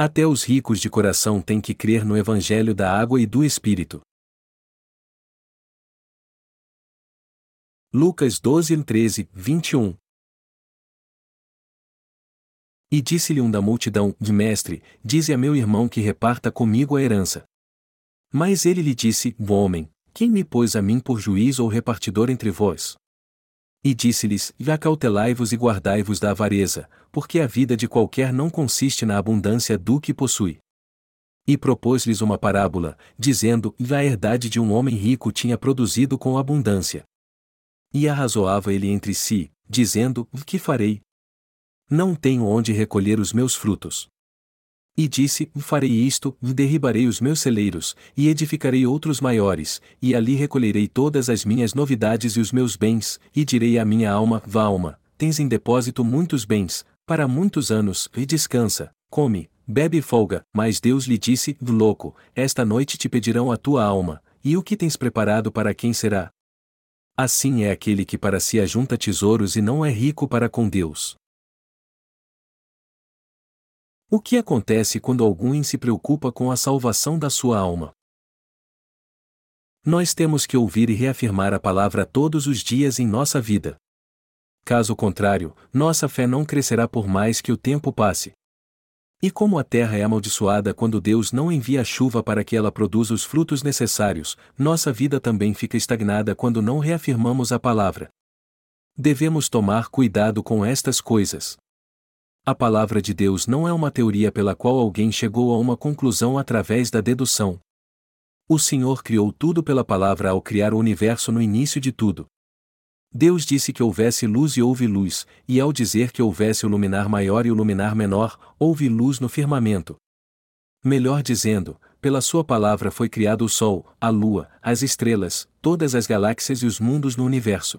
Até os ricos de coração têm que crer no Evangelho da água e do Espírito. Lucas 12, 13, 21 E disse-lhe um da multidão: mestre, dize a meu irmão que reparta comigo a herança. Mas ele lhe disse: Bom homem, quem me pôs a mim por juiz ou repartidor entre vós? E disse-lhes: Acautelai-vos e guardai-vos da avareza, porque a vida de qualquer não consiste na abundância do que possui. E propôs-lhes uma parábola, dizendo: A herdade de um homem rico tinha produzido com abundância. E arrazoava ele entre si, dizendo: Que farei? Não tenho onde recolher os meus frutos. E disse: Farei isto, derribarei os meus celeiros, e edificarei outros maiores, e ali recolherei todas as minhas novidades e os meus bens, e direi à minha alma: Vá, alma, tens em depósito muitos bens, para muitos anos, e descansa, come, bebe e folga. Mas Deus lhe disse: Louco, esta noite te pedirão a tua alma, e o que tens preparado para quem será? Assim é aquele que para si ajunta tesouros e não é rico para com Deus. O que acontece quando alguém se preocupa com a salvação da sua alma? Nós temos que ouvir e reafirmar a palavra todos os dias em nossa vida. Caso contrário, nossa fé não crescerá por mais que o tempo passe. E como a terra é amaldiçoada quando Deus não envia a chuva para que ela produza os frutos necessários, nossa vida também fica estagnada quando não reafirmamos a palavra. Devemos tomar cuidado com estas coisas. A palavra de Deus não é uma teoria pela qual alguém chegou a uma conclusão através da dedução. O Senhor criou tudo pela palavra ao criar o universo no início de tudo. Deus disse que houvesse luz e houve luz, e ao dizer que houvesse o luminar maior e o luminar menor, houve luz no firmamento. Melhor dizendo, pela sua palavra foi criado o Sol, a Lua, as estrelas, todas as galáxias e os mundos no universo.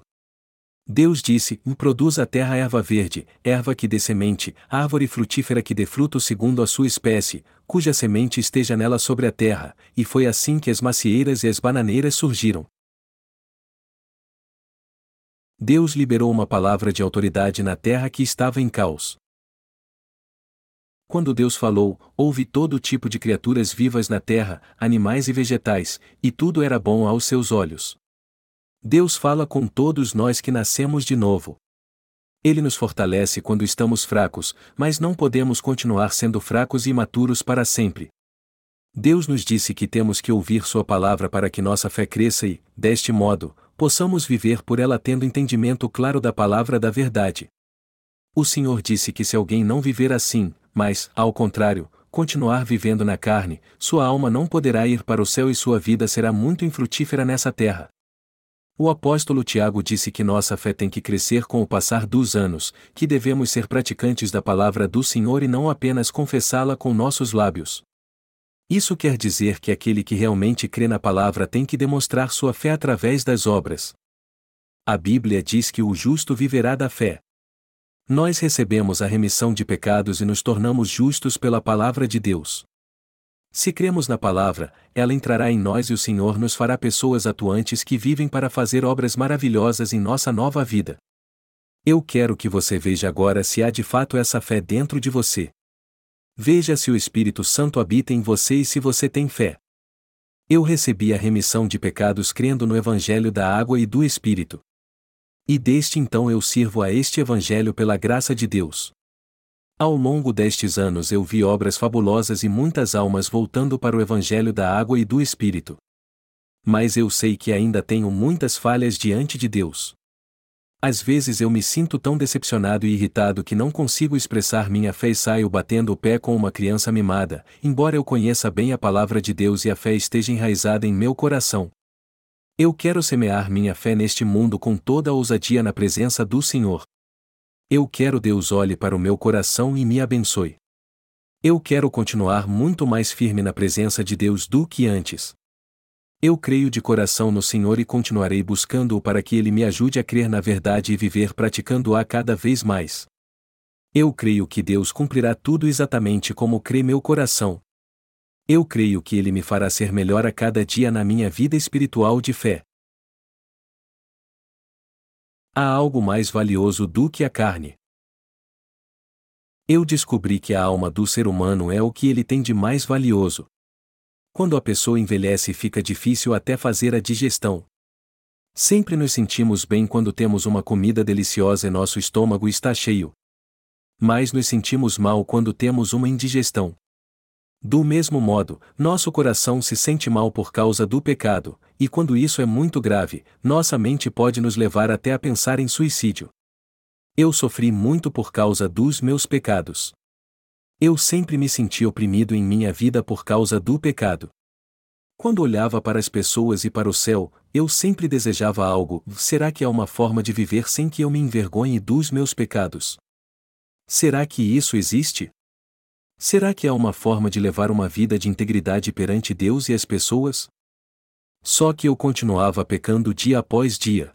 Deus disse: Produz a terra erva verde, erva que dê semente, árvore frutífera que dê fruto segundo a sua espécie, cuja semente esteja nela sobre a terra, e foi assim que as macieiras e as bananeiras surgiram. Deus liberou uma palavra de autoridade na terra que estava em caos. Quando Deus falou, houve todo tipo de criaturas vivas na terra, animais e vegetais, e tudo era bom aos seus olhos. Deus fala com todos nós que nascemos de novo. Ele nos fortalece quando estamos fracos, mas não podemos continuar sendo fracos e imaturos para sempre. Deus nos disse que temos que ouvir Sua palavra para que nossa fé cresça e, deste modo, possamos viver por ela tendo entendimento claro da palavra da verdade. O Senhor disse que se alguém não viver assim, mas, ao contrário, continuar vivendo na carne, sua alma não poderá ir para o céu e sua vida será muito infrutífera nessa terra. O apóstolo Tiago disse que nossa fé tem que crescer com o passar dos anos, que devemos ser praticantes da palavra do Senhor e não apenas confessá-la com nossos lábios. Isso quer dizer que aquele que realmente crê na palavra tem que demonstrar sua fé através das obras. A Bíblia diz que o justo viverá da fé. Nós recebemos a remissão de pecados e nos tornamos justos pela palavra de Deus. Se cremos na palavra, ela entrará em nós e o Senhor nos fará pessoas atuantes que vivem para fazer obras maravilhosas em nossa nova vida. Eu quero que você veja agora se há de fato essa fé dentro de você. Veja se o Espírito Santo habita em você e se você tem fé. Eu recebi a remissão de pecados crendo no Evangelho da água e do Espírito. E desde então eu sirvo a este Evangelho pela graça de Deus. Ao longo destes anos eu vi obras fabulosas e muitas almas voltando para o Evangelho da água e do Espírito. Mas eu sei que ainda tenho muitas falhas diante de Deus. Às vezes eu me sinto tão decepcionado e irritado que não consigo expressar minha fé e saio batendo o pé com uma criança mimada, embora eu conheça bem a palavra de Deus e a fé esteja enraizada em meu coração. Eu quero semear minha fé neste mundo com toda a ousadia na presença do Senhor. Eu quero Deus olhe para o meu coração e me abençoe. Eu quero continuar muito mais firme na presença de Deus do que antes. Eu creio de coração no Senhor e continuarei buscando-o para que ele me ajude a crer na verdade e viver praticando-a cada vez mais. Eu creio que Deus cumprirá tudo exatamente como crê meu coração. Eu creio que ele me fará ser melhor a cada dia na minha vida espiritual de fé. Há algo mais valioso do que a carne. Eu descobri que a alma do ser humano é o que ele tem de mais valioso. Quando a pessoa envelhece, fica difícil até fazer a digestão. Sempre nos sentimos bem quando temos uma comida deliciosa e nosso estômago está cheio. Mas nos sentimos mal quando temos uma indigestão. Do mesmo modo, nosso coração se sente mal por causa do pecado, e quando isso é muito grave, nossa mente pode nos levar até a pensar em suicídio. Eu sofri muito por causa dos meus pecados. Eu sempre me senti oprimido em minha vida por causa do pecado. Quando olhava para as pessoas e para o céu, eu sempre desejava algo: será que há uma forma de viver sem que eu me envergonhe dos meus pecados? Será que isso existe? Será que há uma forma de levar uma vida de integridade perante Deus e as pessoas? Só que eu continuava pecando dia após dia.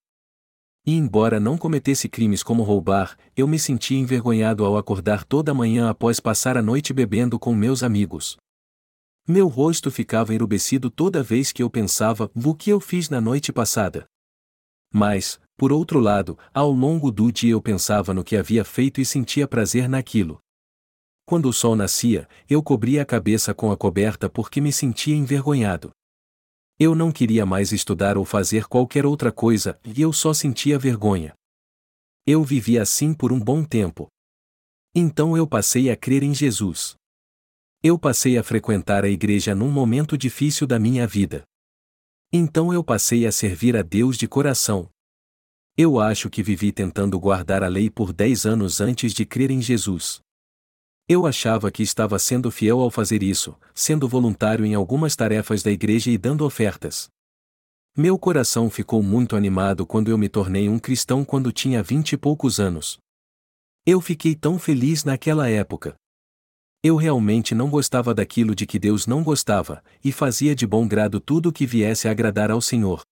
E embora não cometesse crimes como roubar, eu me sentia envergonhado ao acordar toda manhã após passar a noite bebendo com meus amigos. Meu rosto ficava enrubescido toda vez que eu pensava no que eu fiz na noite passada. Mas, por outro lado, ao longo do dia eu pensava no que havia feito e sentia prazer naquilo. Quando o sol nascia, eu cobria a cabeça com a coberta porque me sentia envergonhado. Eu não queria mais estudar ou fazer qualquer outra coisa, e eu só sentia vergonha. Eu vivia assim por um bom tempo. Então eu passei a crer em Jesus. Eu passei a frequentar a igreja num momento difícil da minha vida. Então eu passei a servir a Deus de coração. Eu acho que vivi tentando guardar a lei por dez anos antes de crer em Jesus. Eu achava que estava sendo fiel ao fazer isso, sendo voluntário em algumas tarefas da igreja e dando ofertas. Meu coração ficou muito animado quando eu me tornei um cristão quando tinha vinte e poucos anos. Eu fiquei tão feliz naquela época. Eu realmente não gostava daquilo de que Deus não gostava, e fazia de bom grado tudo o que viesse a agradar ao Senhor.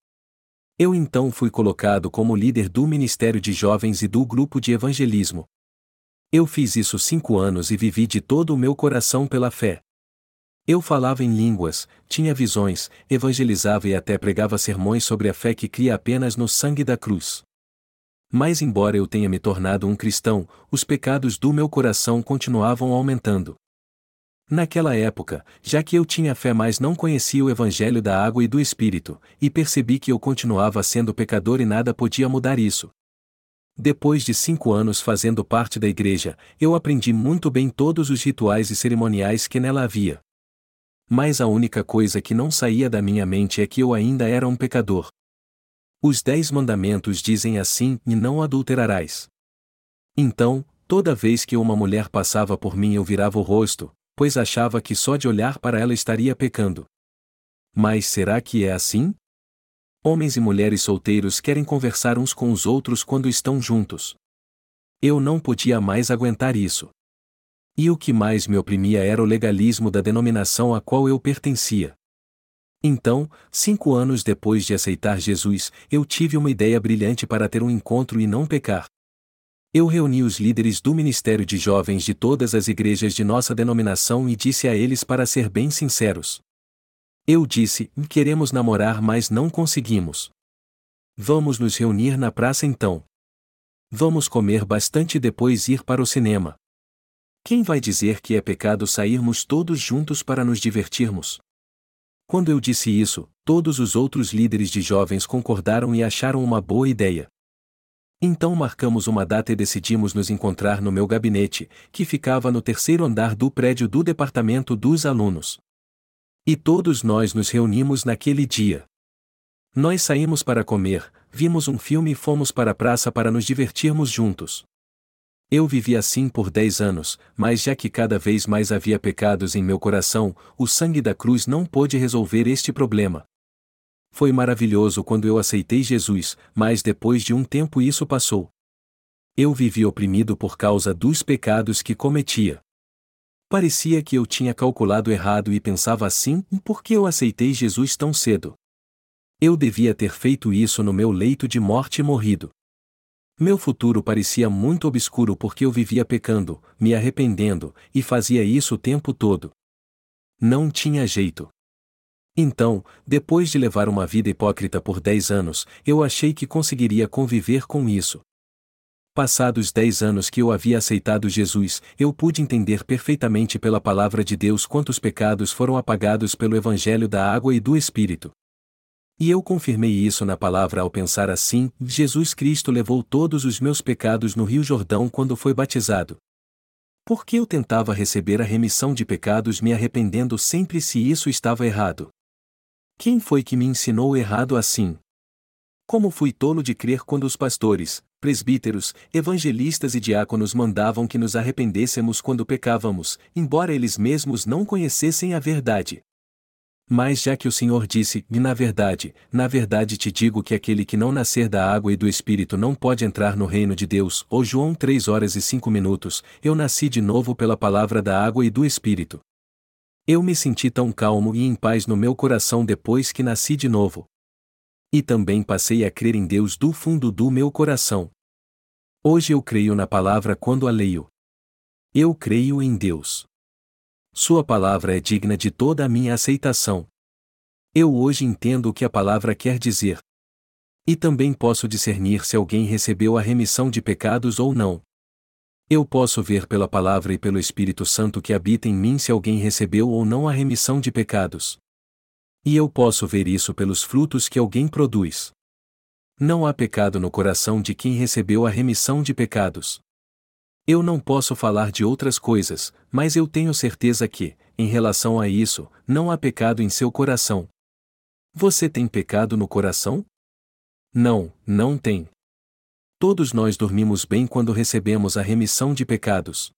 Eu então fui colocado como líder do Ministério de Jovens e do grupo de evangelismo. Eu fiz isso cinco anos e vivi de todo o meu coração pela fé. Eu falava em línguas, tinha visões, evangelizava e até pregava sermões sobre a fé que cria apenas no sangue da cruz. Mas, embora eu tenha me tornado um cristão, os pecados do meu coração continuavam aumentando. Naquela época, já que eu tinha fé mas não conhecia o Evangelho da água e do Espírito, e percebi que eu continuava sendo pecador e nada podia mudar isso. Depois de cinco anos fazendo parte da igreja, eu aprendi muito bem todos os rituais e cerimoniais que nela havia. Mas a única coisa que não saía da minha mente é que eu ainda era um pecador. Os dez mandamentos dizem assim: e não adulterarás. Então, toda vez que uma mulher passava por mim eu virava o rosto, pois achava que só de olhar para ela estaria pecando. Mas será que é assim? Homens e mulheres solteiros querem conversar uns com os outros quando estão juntos. Eu não podia mais aguentar isso. E o que mais me oprimia era o legalismo da denominação a qual eu pertencia. Então, cinco anos depois de aceitar Jesus, eu tive uma ideia brilhante para ter um encontro e não pecar. Eu reuni os líderes do Ministério de Jovens de todas as igrejas de nossa denominação e disse a eles para ser bem sinceros: eu disse: queremos namorar, mas não conseguimos. Vamos nos reunir na praça então. Vamos comer bastante e depois ir para o cinema. Quem vai dizer que é pecado sairmos todos juntos para nos divertirmos? Quando eu disse isso, todos os outros líderes de jovens concordaram e acharam uma boa ideia. Então marcamos uma data e decidimos nos encontrar no meu gabinete, que ficava no terceiro andar do prédio do departamento dos alunos. E todos nós nos reunimos naquele dia. Nós saímos para comer, vimos um filme e fomos para a praça para nos divertirmos juntos. Eu vivi assim por dez anos, mas já que cada vez mais havia pecados em meu coração, o sangue da cruz não pôde resolver este problema. Foi maravilhoso quando eu aceitei Jesus, mas depois de um tempo isso passou. Eu vivi oprimido por causa dos pecados que cometia. Parecia que eu tinha calculado errado e pensava assim: por que eu aceitei Jesus tão cedo? Eu devia ter feito isso no meu leito de morte e morrido. Meu futuro parecia muito obscuro porque eu vivia pecando, me arrependendo, e fazia isso o tempo todo. Não tinha jeito. Então, depois de levar uma vida hipócrita por dez anos, eu achei que conseguiria conviver com isso. Passados dez anos que eu havia aceitado Jesus, eu pude entender perfeitamente pela palavra de Deus quantos pecados foram apagados pelo Evangelho da água e do Espírito. E eu confirmei isso na palavra ao pensar assim: Jesus Cristo levou todos os meus pecados no Rio Jordão quando foi batizado. Por que eu tentava receber a remissão de pecados me arrependendo sempre se isso estava errado? Quem foi que me ensinou errado assim? Como fui tolo de crer quando os pastores, presbíteros, evangelistas e diáconos mandavam que nos arrependêssemos quando pecávamos, embora eles mesmos não conhecessem a verdade. Mas já que o Senhor disse, e na verdade, na verdade te digo que aquele que não nascer da água e do Espírito não pode entrar no reino de Deus, ou João 3 horas e 5 minutos, eu nasci de novo pela palavra da água e do Espírito. Eu me senti tão calmo e em paz no meu coração depois que nasci de novo. E também passei a crer em Deus do fundo do meu coração. Hoje eu creio na palavra quando a leio. Eu creio em Deus. Sua palavra é digna de toda a minha aceitação. Eu hoje entendo o que a palavra quer dizer. E também posso discernir se alguém recebeu a remissão de pecados ou não. Eu posso ver pela palavra e pelo Espírito Santo que habita em mim se alguém recebeu ou não a remissão de pecados. E eu posso ver isso pelos frutos que alguém produz. Não há pecado no coração de quem recebeu a remissão de pecados. Eu não posso falar de outras coisas, mas eu tenho certeza que, em relação a isso, não há pecado em seu coração. Você tem pecado no coração? Não, não tem. Todos nós dormimos bem quando recebemos a remissão de pecados.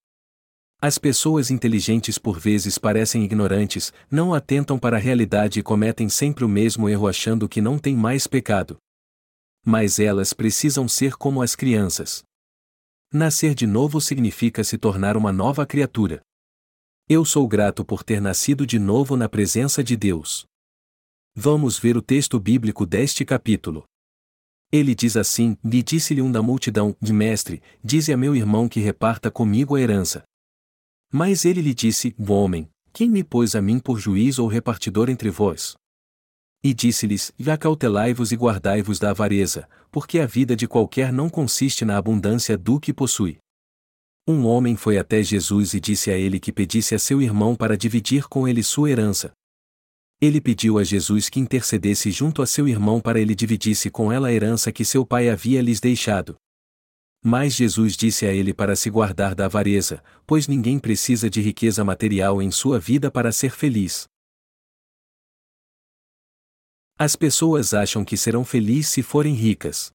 As pessoas inteligentes por vezes parecem ignorantes, não atentam para a realidade e cometem sempre o mesmo erro achando que não tem mais pecado. Mas elas precisam ser como as crianças. Nascer de novo significa se tornar uma nova criatura. Eu sou grato por ter nascido de novo na presença de Deus. Vamos ver o texto bíblico deste capítulo. Ele diz assim: E disse-lhe um da multidão: mestre, dize a meu irmão que reparta comigo a herança. Mas ele lhe disse: Homem, quem me pôs a mim por juiz ou repartidor entre vós? E disse-lhes: Acautelai-vos e guardai-vos da avareza, porque a vida de qualquer não consiste na abundância do que possui. Um homem foi até Jesus e disse a ele que pedisse a seu irmão para dividir com ele sua herança. Ele pediu a Jesus que intercedesse junto a seu irmão para ele dividisse com ela a herança que seu pai havia lhes deixado. Mas Jesus disse a ele para se guardar da avareza, pois ninguém precisa de riqueza material em sua vida para ser feliz. As pessoas acham que serão felizes se forem ricas.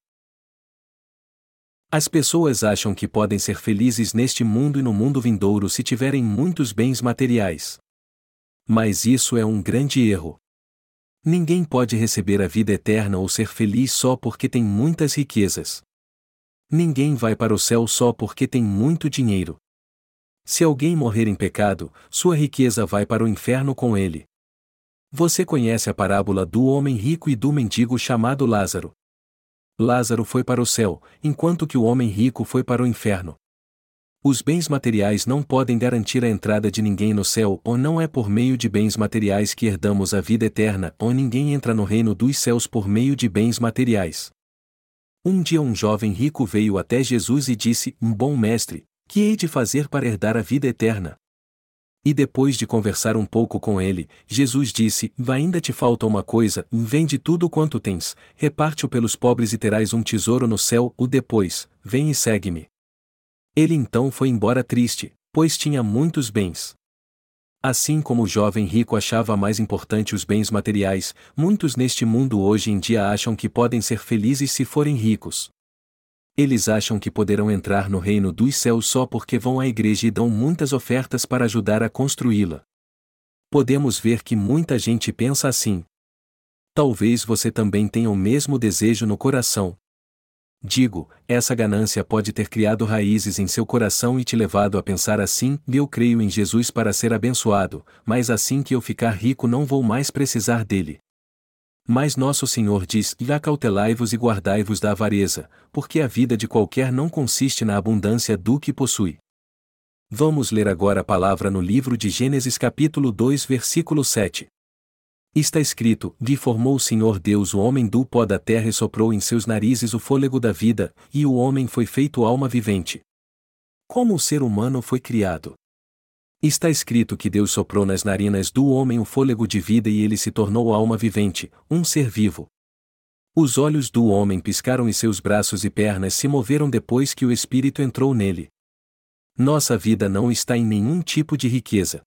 As pessoas acham que podem ser felizes neste mundo e no mundo vindouro se tiverem muitos bens materiais. Mas isso é um grande erro. Ninguém pode receber a vida eterna ou ser feliz só porque tem muitas riquezas. Ninguém vai para o céu só porque tem muito dinheiro. Se alguém morrer em pecado, sua riqueza vai para o inferno com ele. Você conhece a parábola do homem rico e do mendigo chamado Lázaro. Lázaro foi para o céu, enquanto que o homem rico foi para o inferno. Os bens materiais não podem garantir a entrada de ninguém no céu, ou não é por meio de bens materiais que herdamos a vida eterna, ou ninguém entra no reino dos céus por meio de bens materiais. Um dia um jovem rico veio até Jesus e disse: Um bom mestre, que hei de fazer para herdar a vida eterna? E depois de conversar um pouco com ele, Jesus disse: Ainda te falta uma coisa, vende tudo quanto tens, reparte-o pelos pobres e terás um tesouro no céu, o depois, vem e segue-me. Ele então foi embora triste, pois tinha muitos bens. Assim como o jovem rico achava mais importante os bens materiais, muitos neste mundo hoje em dia acham que podem ser felizes se forem ricos. Eles acham que poderão entrar no reino dos céus só porque vão à igreja e dão muitas ofertas para ajudar a construí-la. Podemos ver que muita gente pensa assim. Talvez você também tenha o mesmo desejo no coração, Digo, essa ganância pode ter criado raízes em seu coração e te levado a pensar assim: eu creio em Jesus para ser abençoado, mas assim que eu ficar rico não vou mais precisar dele. Mas nosso Senhor diz: acautelai-vos e guardai-vos da avareza, porque a vida de qualquer não consiste na abundância do que possui. Vamos ler agora a palavra no livro de Gênesis capítulo 2 versículo 7. Está escrito: E formou o Senhor Deus o homem do pó da terra e soprou em seus narizes o fôlego da vida, e o homem foi feito alma vivente. Como o ser humano foi criado? Está escrito que Deus soprou nas narinas do homem o fôlego de vida e ele se tornou alma vivente, um ser vivo. Os olhos do homem piscaram e seus braços e pernas se moveram depois que o Espírito entrou nele. Nossa vida não está em nenhum tipo de riqueza.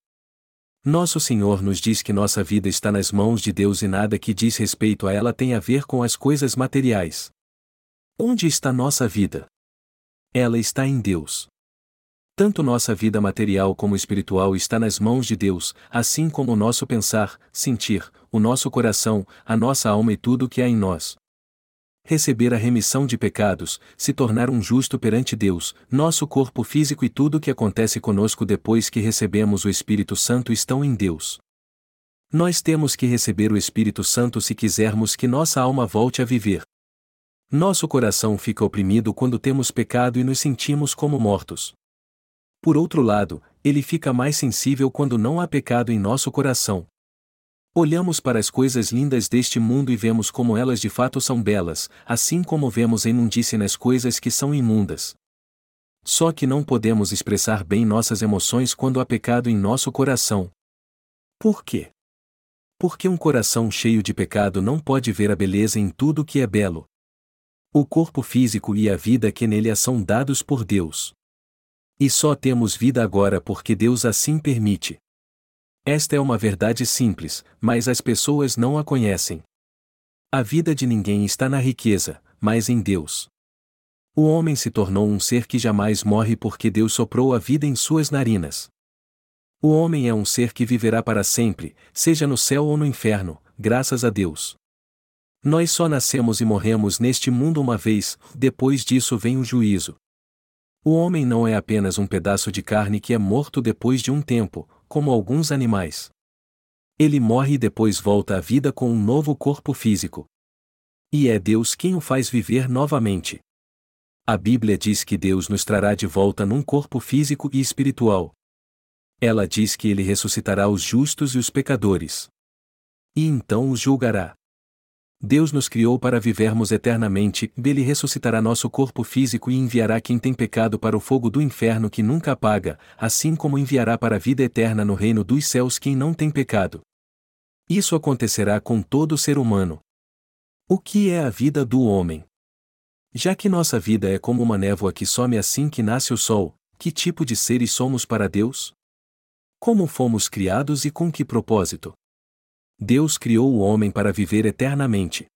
Nosso Senhor nos diz que nossa vida está nas mãos de Deus e nada que diz respeito a ela tem a ver com as coisas materiais. Onde está nossa vida? Ela está em Deus. Tanto nossa vida material como espiritual está nas mãos de Deus, assim como o nosso pensar, sentir, o nosso coração, a nossa alma e tudo o que há em nós. Receber a remissão de pecados, se tornar um justo perante Deus, nosso corpo físico e tudo o que acontece conosco depois que recebemos o Espírito Santo estão em Deus. Nós temos que receber o Espírito Santo se quisermos que nossa alma volte a viver. Nosso coração fica oprimido quando temos pecado e nos sentimos como mortos. Por outro lado, ele fica mais sensível quando não há pecado em nosso coração. Olhamos para as coisas lindas deste mundo e vemos como elas de fato são belas, assim como vemos a imundície nas coisas que são imundas. Só que não podemos expressar bem nossas emoções quando há pecado em nosso coração. Por quê? Porque um coração cheio de pecado não pode ver a beleza em tudo que é belo. O corpo físico e a vida que nele são dados por Deus. E só temos vida agora porque Deus assim permite. Esta é uma verdade simples, mas as pessoas não a conhecem. A vida de ninguém está na riqueza, mas em Deus. O homem se tornou um ser que jamais morre porque Deus soprou a vida em suas narinas. O homem é um ser que viverá para sempre, seja no céu ou no inferno, graças a Deus. Nós só nascemos e morremos neste mundo uma vez, depois disso vem o juízo. O homem não é apenas um pedaço de carne que é morto depois de um tempo, como alguns animais. Ele morre e depois volta à vida com um novo corpo físico. E é Deus quem o faz viver novamente. A Bíblia diz que Deus nos trará de volta num corpo físico e espiritual. Ela diz que ele ressuscitará os justos e os pecadores. E então os julgará. Deus nos criou para vivermos eternamente, Ele ressuscitará nosso corpo físico e enviará quem tem pecado para o fogo do inferno que nunca apaga, assim como enviará para a vida eterna no reino dos céus quem não tem pecado. Isso acontecerá com todo ser humano. O que é a vida do homem? Já que nossa vida é como uma névoa que some assim que nasce o sol, que tipo de seres somos para Deus? Como fomos criados e com que propósito? Deus criou o homem para viver eternamente.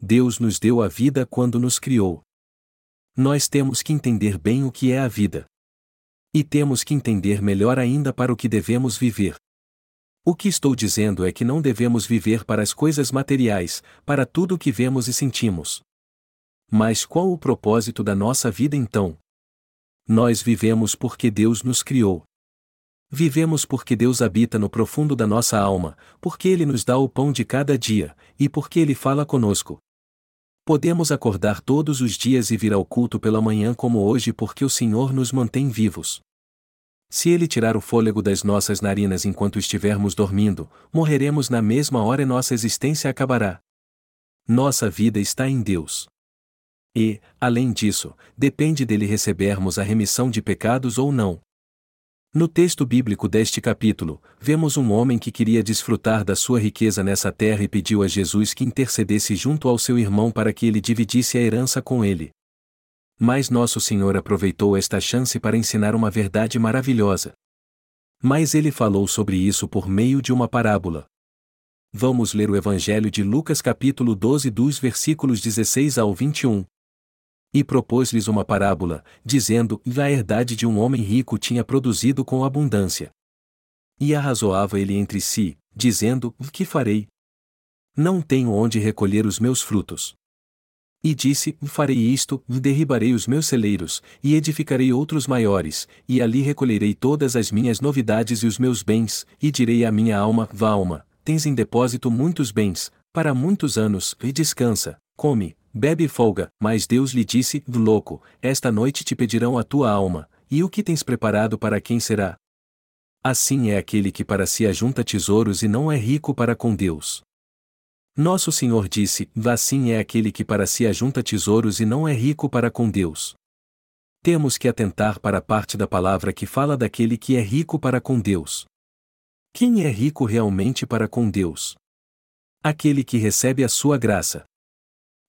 Deus nos deu a vida quando nos criou. Nós temos que entender bem o que é a vida. E temos que entender melhor ainda para o que devemos viver. O que estou dizendo é que não devemos viver para as coisas materiais, para tudo o que vemos e sentimos. Mas qual o propósito da nossa vida então? Nós vivemos porque Deus nos criou. Vivemos porque Deus habita no profundo da nossa alma, porque Ele nos dá o pão de cada dia, e porque Ele fala conosco. Podemos acordar todos os dias e vir ao culto pela manhã como hoje porque o Senhor nos mantém vivos. Se Ele tirar o fôlego das nossas narinas enquanto estivermos dormindo, morreremos na mesma hora e nossa existência acabará. Nossa vida está em Deus. E, além disso, depende dele recebermos a remissão de pecados ou não. No texto bíblico deste capítulo, vemos um homem que queria desfrutar da sua riqueza nessa terra e pediu a Jesus que intercedesse junto ao seu irmão para que ele dividisse a herança com ele. Mas Nosso Senhor aproveitou esta chance para ensinar uma verdade maravilhosa. Mas ele falou sobre isso por meio de uma parábola. Vamos ler o Evangelho de Lucas capítulo 12 dos versículos 16 ao 21. E propôs-lhes uma parábola, dizendo: A herdade de um homem rico tinha produzido com abundância. E arrazoava ele entre si, dizendo: Que farei? Não tenho onde recolher os meus frutos. E disse: Farei isto, derribarei os meus celeiros, e edificarei outros maiores, e ali recolherei todas as minhas novidades e os meus bens, e direi à minha alma: Vá, alma, tens em depósito muitos bens, para muitos anos, e descansa, come, bebe folga, mas Deus lhe disse, louco, esta noite te pedirão a tua alma, e o que tens preparado para quem será? Assim é aquele que para si ajunta tesouros e não é rico para com Deus. Nosso Senhor disse: Assim é aquele que para si ajunta tesouros e não é rico para com Deus. Temos que atentar para a parte da palavra que fala daquele que é rico para com Deus. Quem é rico realmente para com Deus? Aquele que recebe a sua graça.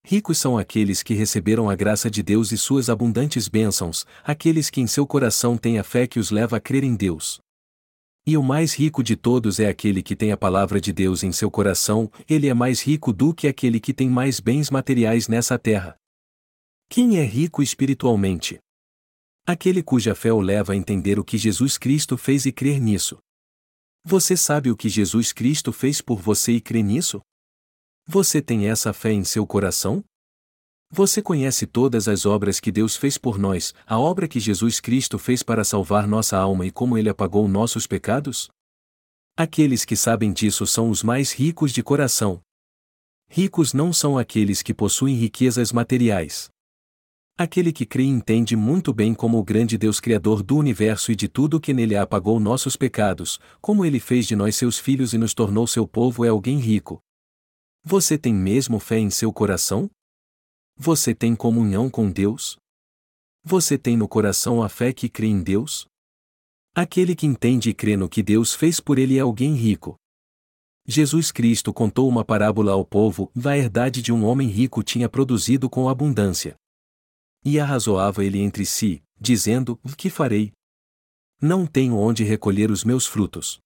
Ricos são aqueles que receberam a graça de Deus e suas abundantes bênçãos, aqueles que em seu coração têm a fé que os leva a crer em Deus. E o mais rico de todos é aquele que tem a palavra de Deus em seu coração, ele é mais rico do que aquele que tem mais bens materiais nessa terra. Quem é rico espiritualmente? Aquele cuja fé o leva a entender o que Jesus Cristo fez e crer nisso. Você sabe o que Jesus Cristo fez por você e crê nisso? Você tem essa fé em seu coração? Você conhece todas as obras que Deus fez por nós, a obra que Jesus Cristo fez para salvar nossa alma e como ele apagou nossos pecados? Aqueles que sabem disso são os mais ricos de coração. Ricos não são aqueles que possuem riquezas materiais. Aquele que crê entende muito bem como o grande Deus Criador do universo e de tudo que nele apagou nossos pecados, como ele fez de nós seus filhos e nos tornou seu povo é alguém rico. Você tem mesmo fé em seu coração? Você tem comunhão com Deus? Você tem no coração a fé que crê em Deus? Aquele que entende e crê no que Deus fez por ele é alguém rico. Jesus Cristo contou uma parábola ao povo da herdade de um homem rico tinha produzido com abundância. E arrazoava ele entre si, dizendo: Que farei? Não tenho onde recolher os meus frutos.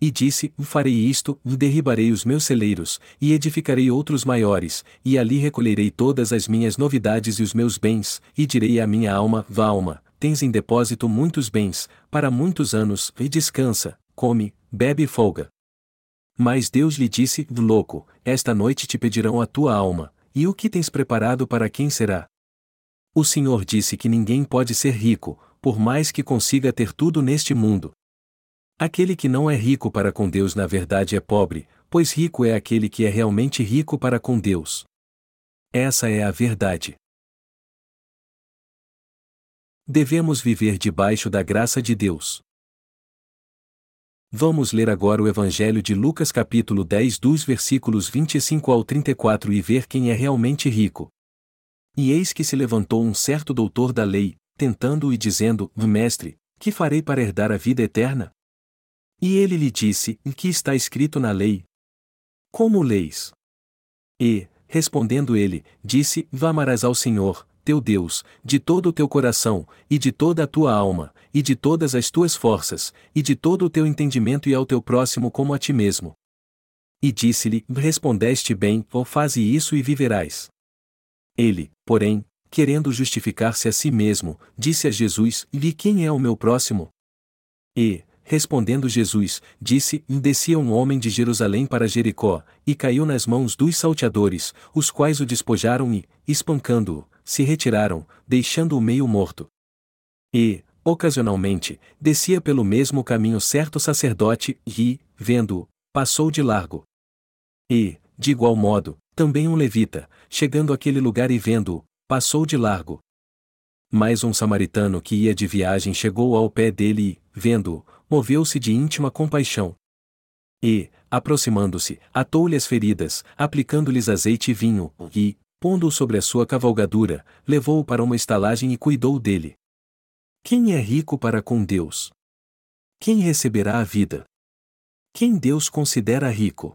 E disse: Farei isto, derribarei os meus celeiros, e edificarei outros maiores, e ali recolherei todas as minhas novidades e os meus bens, e direi à minha alma: Vá alma, tens em depósito muitos bens, para muitos anos, e descansa, come, bebe e folga. Mas Deus lhe disse: Louco, esta noite te pedirão a tua alma, e o que tens preparado para quem será? O Senhor disse que ninguém pode ser rico, por mais que consiga ter tudo neste mundo. Aquele que não é rico para com Deus na verdade é pobre, pois rico é aquele que é realmente rico para com Deus. Essa é a verdade. Devemos viver debaixo da graça de Deus. Vamos ler agora o Evangelho de Lucas capítulo 10 dos versículos 25 ao 34 e ver quem é realmente rico. E eis que se levantou um certo doutor da lei, tentando-o e dizendo: Mestre, que farei para herdar a vida eterna? E ele lhe disse: Que está escrito na lei? Como leis? E, respondendo ele, disse: Vamarás ao Senhor, teu Deus, de todo o teu coração, e de toda a tua alma, e de todas as tuas forças, e de todo o teu entendimento e ao teu próximo como a ti mesmo. E disse-lhe: Respondeste bem, ou faze isso e viverás. Ele, porém, querendo justificar-se a si mesmo, disse a Jesus: E quem é o meu próximo? E, respondendo Jesus, disse: Descia um homem de Jerusalém para Jericó, e caiu nas mãos dos salteadores, os quais o despojaram e, espancando-o, se retiraram, deixando-o meio morto. E, ocasionalmente, descia pelo mesmo caminho certo sacerdote, e, vendo-o, passou de largo. E, de igual modo, também um levita, chegando àquele lugar e vendo-o, passou de largo. Mas um samaritano que ia de viagem chegou ao pé dele e, vendo-o, moveu-se de íntima compaixão. E, aproximando-se, atou-lhe as feridas, aplicando-lhes azeite e vinho, e, pondo-o sobre a sua cavalgadura, levou-o para uma estalagem e cuidou dele. Quem é rico para com Deus? Quem receberá a vida? Quem Deus considera rico?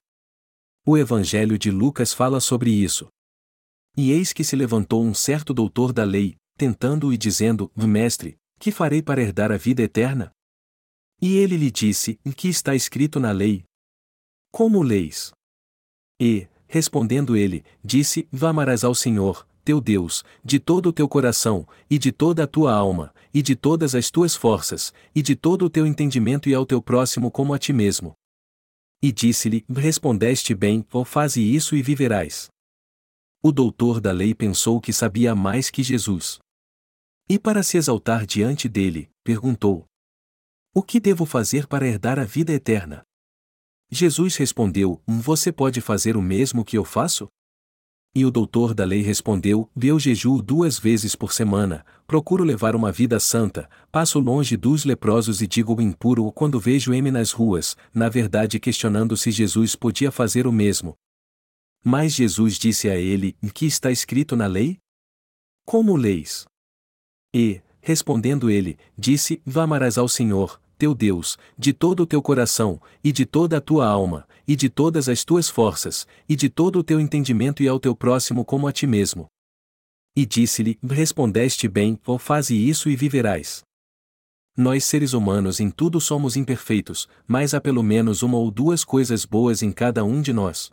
O Evangelho de Lucas fala sobre isso. E eis que se levantou um certo doutor da lei, tentando-o e dizendo: Mestre, que farei para herdar a vida eterna? E ele lhe disse: Que está escrito na lei? Como leis? E, respondendo ele, disse: Vamarás ao Senhor, teu Deus, de todo o teu coração, e de toda a tua alma, e de todas as tuas forças, e de todo o teu entendimento e ao teu próximo como a ti mesmo. E disse-lhe: Respondeste bem, ou faze isso e viverás. O doutor da lei pensou que sabia mais que Jesus. E para se exaltar diante dele, perguntou: O que devo fazer para herdar a vida eterna? Jesus respondeu: Você pode fazer o mesmo que eu faço? E o doutor da lei respondeu: Eu jejuo duas vezes por semana, procuro levar uma vida santa, passo longe dos leprosos e digo o impuro quando vejo M nas ruas, na verdade questionando se Jesus podia fazer o mesmo. Mas Jesus disse a ele: Que está escrito na lei? Como leis? E, respondendo ele, disse: Vamarás ao Senhor, teu Deus, de todo o teu coração, e de toda a tua alma, e de todas as tuas forças, e de todo o teu entendimento e ao teu próximo como a ti mesmo. E disse-lhe: Respondeste bem, ou faze isso e viverás. Nós seres humanos em tudo somos imperfeitos, mas há pelo menos uma ou duas coisas boas em cada um de nós.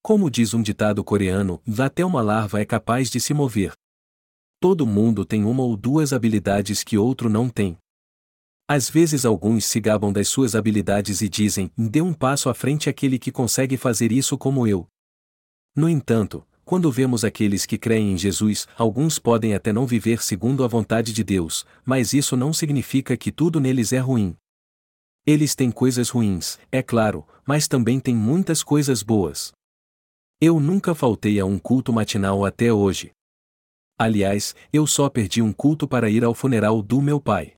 Como diz um ditado coreano, até uma larva é capaz de se mover. Todo mundo tem uma ou duas habilidades que outro não tem. Às vezes alguns se gabam das suas habilidades e dizem: dê um passo à frente aquele que consegue fazer isso como eu. No entanto, quando vemos aqueles que creem em Jesus, alguns podem até não viver segundo a vontade de Deus, mas isso não significa que tudo neles é ruim. Eles têm coisas ruins, é claro, mas também têm muitas coisas boas. Eu nunca faltei a um culto matinal até hoje. Aliás, eu só perdi um culto para ir ao funeral do meu pai.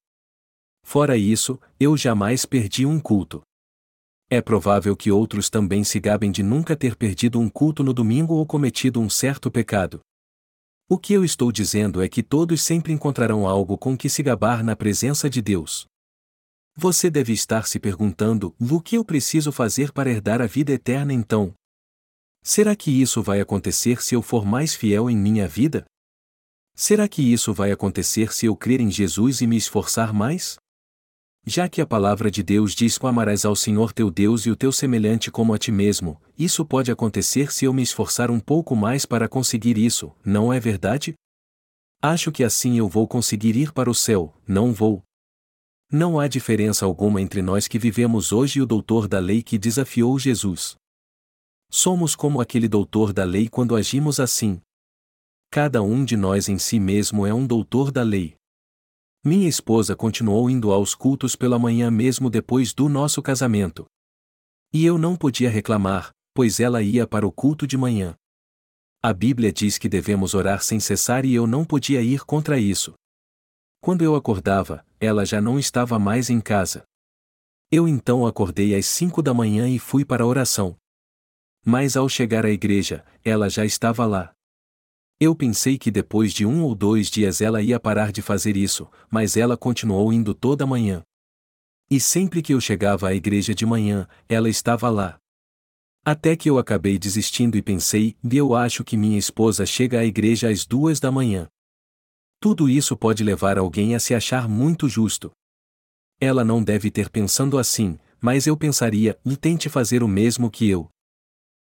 Fora isso, eu jamais perdi um culto. É provável que outros também se gabem de nunca ter perdido um culto no domingo ou cometido um certo pecado. O que eu estou dizendo é que todos sempre encontrarão algo com que se gabar na presença de Deus. Você deve estar se perguntando: o que eu preciso fazer para herdar a vida eterna então? Será que isso vai acontecer se eu for mais fiel em minha vida? Será que isso vai acontecer se eu crer em Jesus e me esforçar mais? Já que a palavra de Deus diz que amarás ao Senhor teu Deus e o teu semelhante como a ti mesmo, isso pode acontecer se eu me esforçar um pouco mais para conseguir isso, não é verdade? Acho que assim eu vou conseguir ir para o céu, não vou. Não há diferença alguma entre nós que vivemos hoje e o doutor da lei que desafiou Jesus. Somos como aquele doutor da lei quando agimos assim. Cada um de nós em si mesmo é um doutor da lei. Minha esposa continuou indo aos cultos pela manhã mesmo depois do nosso casamento. E eu não podia reclamar, pois ela ia para o culto de manhã. A Bíblia diz que devemos orar sem cessar e eu não podia ir contra isso. Quando eu acordava, ela já não estava mais em casa. Eu então acordei às cinco da manhã e fui para a oração. Mas ao chegar à igreja, ela já estava lá. Eu pensei que depois de um ou dois dias ela ia parar de fazer isso, mas ela continuou indo toda manhã. E sempre que eu chegava à igreja de manhã, ela estava lá. Até que eu acabei desistindo e pensei, eu acho que minha esposa chega à igreja às duas da manhã. Tudo isso pode levar alguém a se achar muito justo. Ela não deve ter pensando assim, mas eu pensaria, e tente fazer o mesmo que eu.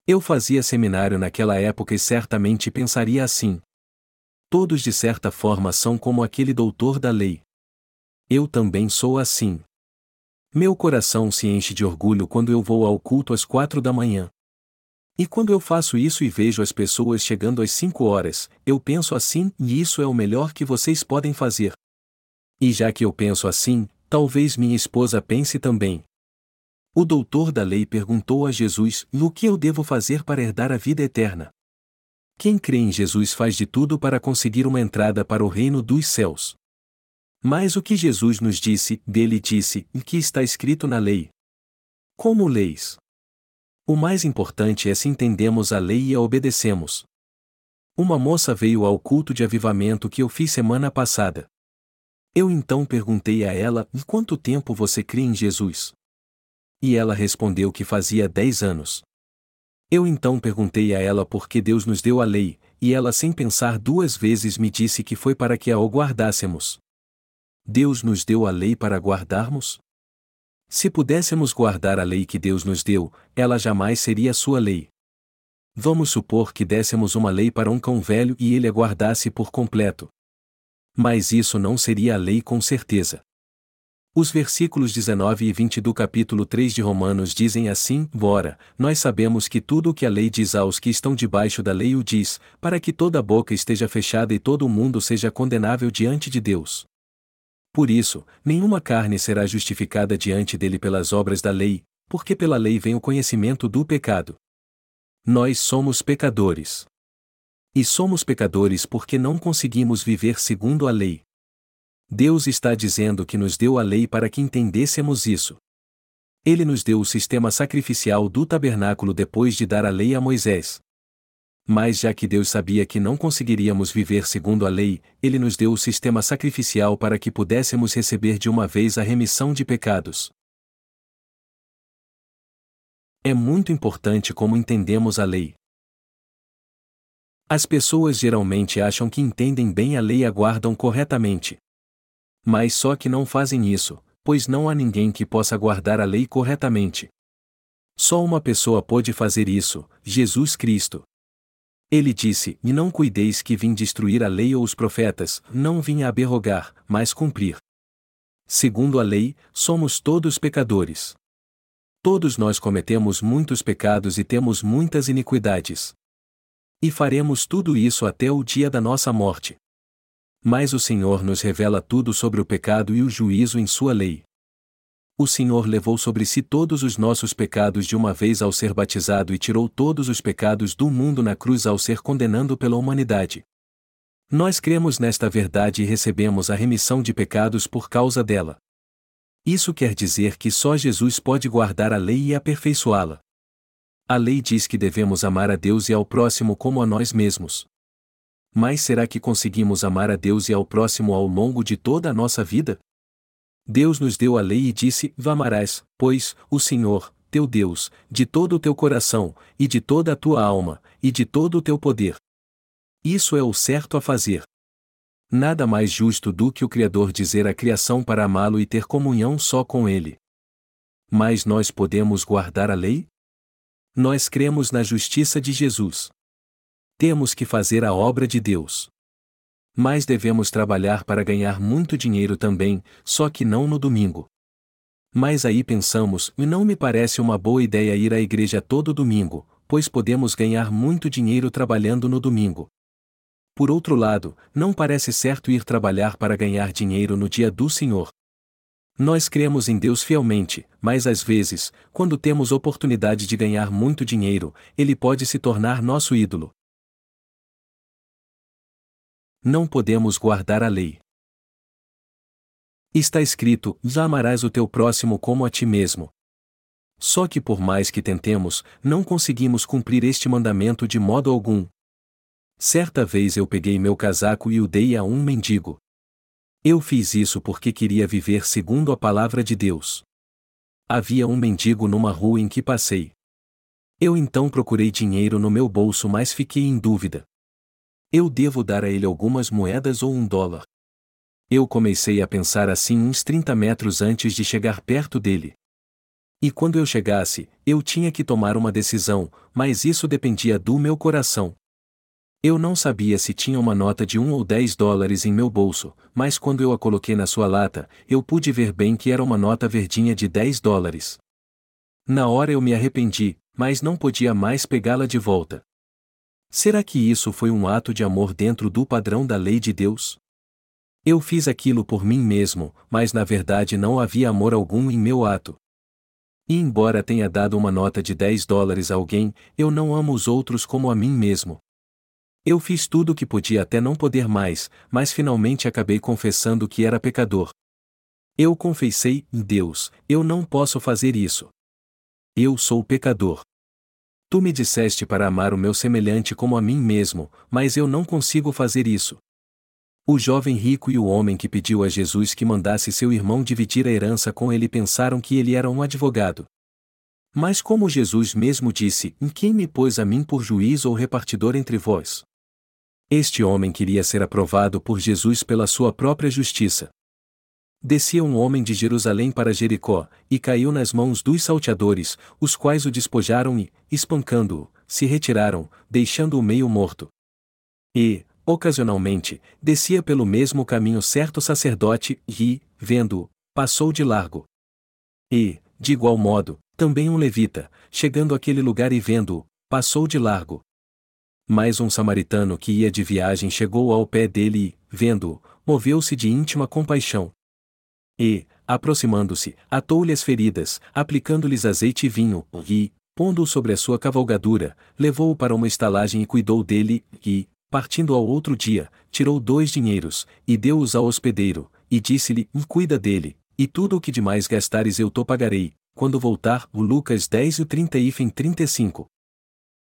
Eu fazia seminário naquela época e certamente pensaria assim. Todos de certa forma são como aquele doutor da lei. Eu também sou assim. Meu coração se enche de orgulho quando eu vou ao culto às quatro da manhã. E quando eu faço isso e vejo as pessoas chegando às cinco horas, eu penso assim, e isso é o melhor que vocês podem fazer. E já que eu penso assim, talvez minha esposa pense também. O doutor da lei perguntou a Jesus: O que eu devo fazer para herdar a vida eterna? Quem crê em Jesus faz de tudo para conseguir uma entrada para o reino dos céus. Mas o que Jesus nos disse, dele disse, e que está escrito na lei? Como leis? O mais importante é se entendemos a lei e a obedecemos. Uma moça veio ao culto de avivamento que eu fiz semana passada. Eu então perguntei a ela: quanto tempo você crê em Jesus? E ela respondeu que fazia dez anos. Eu então perguntei a ela por que Deus nos deu a lei, e ela sem pensar duas vezes me disse que foi para que a o guardássemos. Deus nos deu a lei para guardarmos? Se pudéssemos guardar a lei que Deus nos deu, ela jamais seria sua lei. Vamos supor que dessemos uma lei para um cão velho e ele a guardasse por completo. Mas isso não seria a lei com certeza. Os versículos 19 e 20 do capítulo 3 de Romanos dizem assim: Ora, nós sabemos que tudo o que a lei diz aos que estão debaixo da lei o diz, para que toda boca esteja fechada e todo o mundo seja condenável diante de Deus. Por isso, nenhuma carne será justificada diante dele pelas obras da lei, porque pela lei vem o conhecimento do pecado. Nós somos pecadores. E somos pecadores porque não conseguimos viver segundo a lei. Deus está dizendo que nos deu a lei para que entendêssemos isso. Ele nos deu o sistema sacrificial do tabernáculo depois de dar a lei a Moisés. Mas já que Deus sabia que não conseguiríamos viver segundo a lei, ele nos deu o sistema sacrificial para que pudéssemos receber de uma vez a remissão de pecados. É muito importante como entendemos a lei. As pessoas geralmente acham que entendem bem a lei e aguardam corretamente. Mas só que não fazem isso, pois não há ninguém que possa guardar a lei corretamente. Só uma pessoa pode fazer isso, Jesus Cristo. Ele disse: E não cuideis que vim destruir a lei ou os profetas, não vim aberrogar, mas cumprir. Segundo a lei, somos todos pecadores. Todos nós cometemos muitos pecados e temos muitas iniquidades. E faremos tudo isso até o dia da nossa morte. Mas o Senhor nos revela tudo sobre o pecado e o juízo em Sua lei. O Senhor levou sobre si todos os nossos pecados de uma vez ao ser batizado e tirou todos os pecados do mundo na cruz ao ser condenando pela humanidade. Nós cremos nesta verdade e recebemos a remissão de pecados por causa dela. Isso quer dizer que só Jesus pode guardar a lei e aperfeiçoá-la. A lei diz que devemos amar a Deus e ao próximo como a nós mesmos. Mas será que conseguimos amar a Deus e ao próximo ao longo de toda a nossa vida? Deus nos deu a lei e disse: Vamarás, pois, o Senhor, teu Deus, de todo o teu coração, e de toda a tua alma, e de todo o teu poder. Isso é o certo a fazer. Nada mais justo do que o Criador dizer à criação para amá-lo e ter comunhão só com Ele. Mas nós podemos guardar a lei? Nós cremos na justiça de Jesus. Temos que fazer a obra de Deus. Mas devemos trabalhar para ganhar muito dinheiro também, só que não no domingo. Mas aí pensamos, e não me parece uma boa ideia ir à igreja todo domingo, pois podemos ganhar muito dinheiro trabalhando no domingo. Por outro lado, não parece certo ir trabalhar para ganhar dinheiro no dia do Senhor. Nós cremos em Deus fielmente, mas às vezes, quando temos oportunidade de ganhar muito dinheiro, ele pode se tornar nosso ídolo. Não podemos guardar a lei. Está escrito: amarás o teu próximo como a ti mesmo. Só que por mais que tentemos, não conseguimos cumprir este mandamento de modo algum. Certa vez eu peguei meu casaco e o dei a um mendigo. Eu fiz isso porque queria viver segundo a palavra de Deus. Havia um mendigo numa rua em que passei. Eu então procurei dinheiro no meu bolso, mas fiquei em dúvida. Eu devo dar a ele algumas moedas ou um dólar? Eu comecei a pensar assim uns 30 metros antes de chegar perto dele. E quando eu chegasse, eu tinha que tomar uma decisão, mas isso dependia do meu coração. Eu não sabia se tinha uma nota de um ou dez dólares em meu bolso, mas quando eu a coloquei na sua lata, eu pude ver bem que era uma nota verdinha de dez dólares. Na hora eu me arrependi, mas não podia mais pegá-la de volta. Será que isso foi um ato de amor dentro do padrão da lei de Deus? Eu fiz aquilo por mim mesmo, mas na verdade não havia amor algum em meu ato. E embora tenha dado uma nota de 10 dólares a alguém, eu não amo os outros como a mim mesmo. Eu fiz tudo o que podia até não poder mais, mas finalmente acabei confessando que era pecador. Eu confessei, Deus, eu não posso fazer isso. Eu sou pecador. Tu me disseste para amar o meu semelhante como a mim mesmo, mas eu não consigo fazer isso. O jovem rico e o homem que pediu a Jesus que mandasse seu irmão dividir a herança com ele pensaram que ele era um advogado. Mas como Jesus mesmo disse, em quem me pôs a mim por juiz ou repartidor entre vós? Este homem queria ser aprovado por Jesus pela sua própria justiça. Descia um homem de Jerusalém para Jericó, e caiu nas mãos dos salteadores, os quais o despojaram e, espancando-o, se retiraram, deixando-o meio morto. E, ocasionalmente, descia pelo mesmo caminho certo sacerdote, e, vendo-o, passou de largo. E, de igual modo, também um levita, chegando àquele lugar e vendo-o, passou de largo. Mas um samaritano que ia de viagem chegou ao pé dele e, vendo-o, moveu-se de íntima compaixão. E, aproximando-se, atou-lhe as feridas, aplicando-lhes azeite e vinho, e, pondo-o sobre a sua cavalgadura, levou-o para uma estalagem e cuidou dele, e, partindo ao outro dia, tirou dois dinheiros, e deu-os ao hospedeiro, e disse-lhe: Cuida dele, e tudo o que demais gastares eu te pagarei, quando voltar. O Lucas 10 e 30 e 35.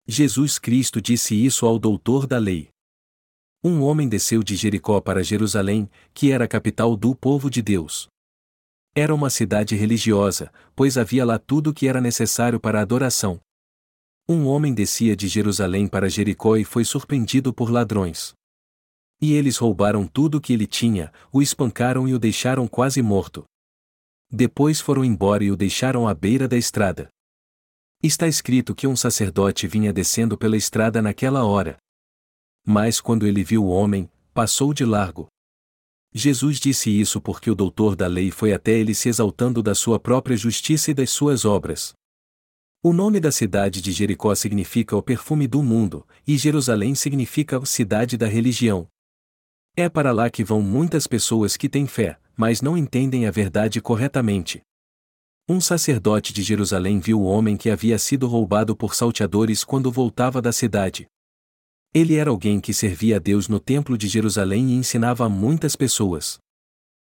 Jesus Cristo disse isso ao doutor da lei. Um homem desceu de Jericó para Jerusalém, que era a capital do povo de Deus. Era uma cidade religiosa, pois havia lá tudo o que era necessário para a adoração. Um homem descia de Jerusalém para Jericó e foi surpreendido por ladrões. E eles roubaram tudo o que ele tinha, o espancaram e o deixaram quase morto. Depois foram embora e o deixaram à beira da estrada. Está escrito que um sacerdote vinha descendo pela estrada naquela hora. Mas quando ele viu o homem, passou de largo. Jesus disse isso porque o doutor da lei foi até ele se exaltando da sua própria justiça e das suas obras. O nome da cidade de Jericó significa o perfume do mundo, e Jerusalém significa a cidade da religião. É para lá que vão muitas pessoas que têm fé, mas não entendem a verdade corretamente. Um sacerdote de Jerusalém viu o homem que havia sido roubado por salteadores quando voltava da cidade. Ele era alguém que servia a Deus no templo de Jerusalém e ensinava a muitas pessoas.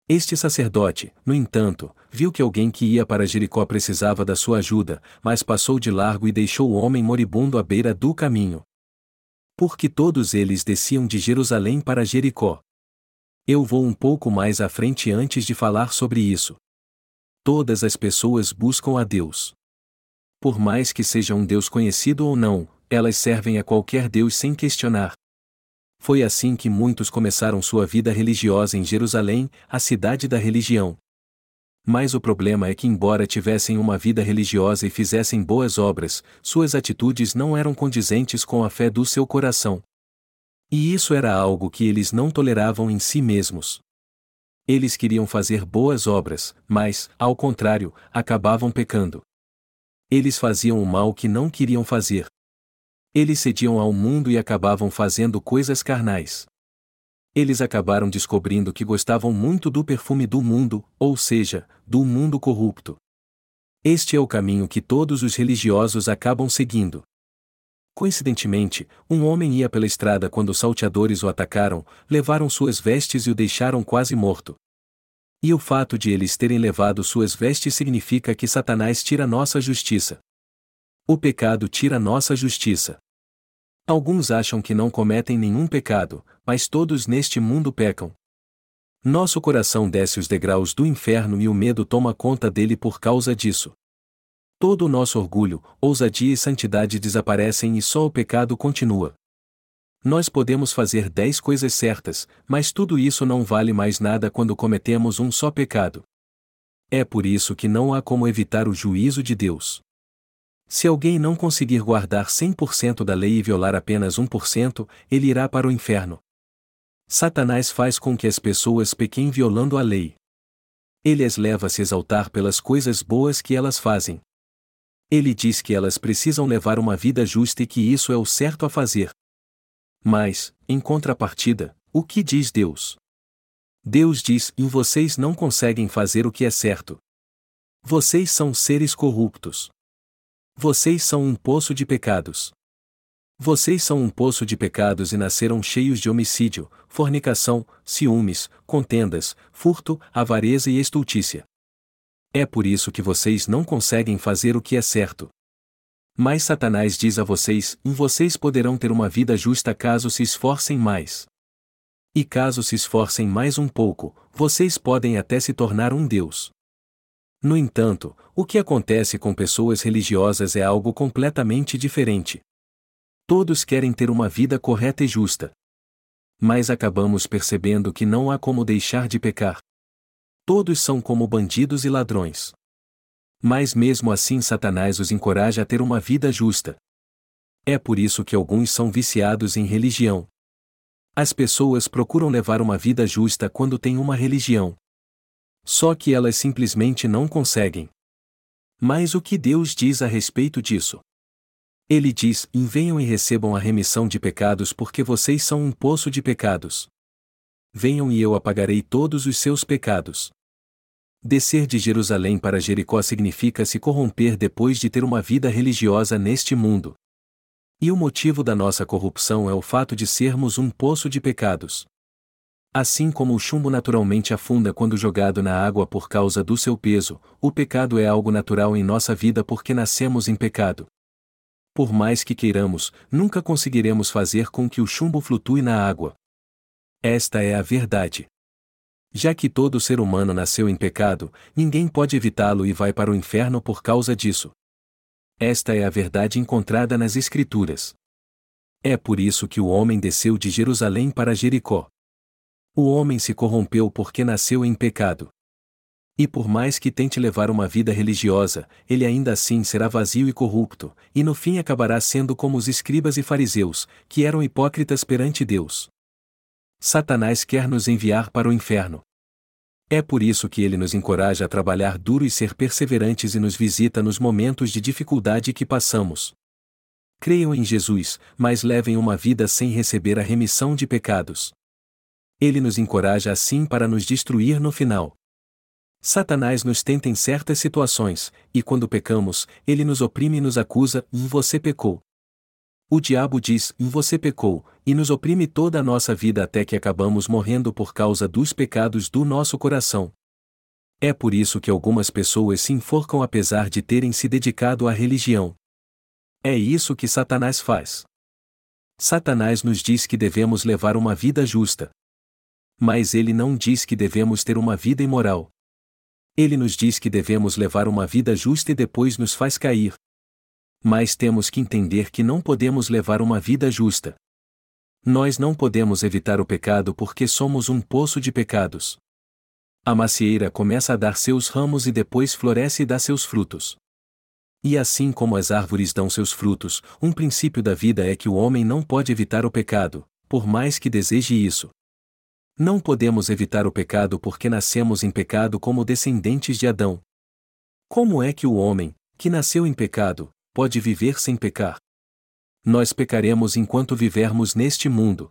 Este sacerdote, no entanto, viu que alguém que ia para Jericó precisava da sua ajuda, mas passou de largo e deixou o homem moribundo à beira do caminho. Porque todos eles desciam de Jerusalém para Jericó. Eu vou um pouco mais à frente antes de falar sobre isso. Todas as pessoas buscam a Deus. Por mais que seja um Deus conhecido ou não, elas servem a qualquer Deus sem questionar. Foi assim que muitos começaram sua vida religiosa em Jerusalém, a cidade da religião. Mas o problema é que, embora tivessem uma vida religiosa e fizessem boas obras, suas atitudes não eram condizentes com a fé do seu coração. E isso era algo que eles não toleravam em si mesmos. Eles queriam fazer boas obras, mas, ao contrário, acabavam pecando. Eles faziam o mal que não queriam fazer, eles cediam ao mundo e acabavam fazendo coisas carnais. Eles acabaram descobrindo que gostavam muito do perfume do mundo, ou seja, do mundo corrupto. Este é o caminho que todos os religiosos acabam seguindo. Coincidentemente, um homem ia pela estrada quando os salteadores o atacaram, levaram suas vestes e o deixaram quase morto. E o fato de eles terem levado suas vestes significa que Satanás tira nossa justiça. O pecado tira nossa justiça. Alguns acham que não cometem nenhum pecado, mas todos neste mundo pecam. Nosso coração desce os degraus do inferno e o medo toma conta dele por causa disso. Todo o nosso orgulho, ousadia e santidade desaparecem e só o pecado continua. Nós podemos fazer dez coisas certas, mas tudo isso não vale mais nada quando cometemos um só pecado. É por isso que não há como evitar o juízo de Deus. Se alguém não conseguir guardar 100% da lei e violar apenas 1%, ele irá para o inferno. Satanás faz com que as pessoas pequem violando a lei. Ele as leva a se exaltar pelas coisas boas que elas fazem. Ele diz que elas precisam levar uma vida justa e que isso é o certo a fazer. Mas, em contrapartida, o que diz Deus? Deus diz: e vocês não conseguem fazer o que é certo. Vocês são seres corruptos. Vocês são um poço de pecados. Vocês são um poço de pecados e nasceram cheios de homicídio, fornicação, ciúmes, contendas, furto, avareza e estultícia. É por isso que vocês não conseguem fazer o que é certo. Mas Satanás diz a vocês: vocês poderão ter uma vida justa caso se esforcem mais. E caso se esforcem mais um pouco, vocês podem até se tornar um Deus. No entanto, o que acontece com pessoas religiosas é algo completamente diferente. Todos querem ter uma vida correta e justa. Mas acabamos percebendo que não há como deixar de pecar. Todos são como bandidos e ladrões. Mas mesmo assim Satanás os encoraja a ter uma vida justa. É por isso que alguns são viciados em religião. As pessoas procuram levar uma vida justa quando têm uma religião. Só que elas simplesmente não conseguem. Mas o que Deus diz a respeito disso? Ele diz: Venham e recebam a remissão de pecados porque vocês são um poço de pecados. Venham e eu apagarei todos os seus pecados. Descer de Jerusalém para Jericó significa se corromper depois de ter uma vida religiosa neste mundo. E o motivo da nossa corrupção é o fato de sermos um poço de pecados. Assim como o chumbo naturalmente afunda quando jogado na água por causa do seu peso, o pecado é algo natural em nossa vida porque nascemos em pecado. Por mais que queiramos, nunca conseguiremos fazer com que o chumbo flutue na água. Esta é a verdade. Já que todo ser humano nasceu em pecado, ninguém pode evitá-lo e vai para o inferno por causa disso. Esta é a verdade encontrada nas Escrituras. É por isso que o homem desceu de Jerusalém para Jericó. O homem se corrompeu porque nasceu em pecado. E por mais que tente levar uma vida religiosa, ele ainda assim será vazio e corrupto, e no fim acabará sendo como os escribas e fariseus, que eram hipócritas perante Deus. Satanás quer nos enviar para o inferno. É por isso que ele nos encoraja a trabalhar duro e ser perseverantes e nos visita nos momentos de dificuldade que passamos. Creiam em Jesus, mas levem uma vida sem receber a remissão de pecados. Ele nos encoraja assim para nos destruir no final. Satanás nos tenta em certas situações, e quando pecamos, ele nos oprime e nos acusa: você pecou. O diabo diz: Você pecou, e nos oprime toda a nossa vida até que acabamos morrendo por causa dos pecados do nosso coração. É por isso que algumas pessoas se enforcam apesar de terem se dedicado à religião. É isso que Satanás faz. Satanás nos diz que devemos levar uma vida justa. Mas ele não diz que devemos ter uma vida imoral. Ele nos diz que devemos levar uma vida justa e depois nos faz cair, mas temos que entender que não podemos levar uma vida justa. Nós não podemos evitar o pecado porque somos um poço de pecados. A macieira começa a dar seus ramos e depois floresce e dá seus frutos. E assim como as árvores dão seus frutos, um princípio da vida é que o homem não pode evitar o pecado, por mais que deseje isso. Não podemos evitar o pecado porque nascemos em pecado como descendentes de Adão. Como é que o homem, que nasceu em pecado, pode viver sem pecar. Nós pecaremos enquanto vivermos neste mundo.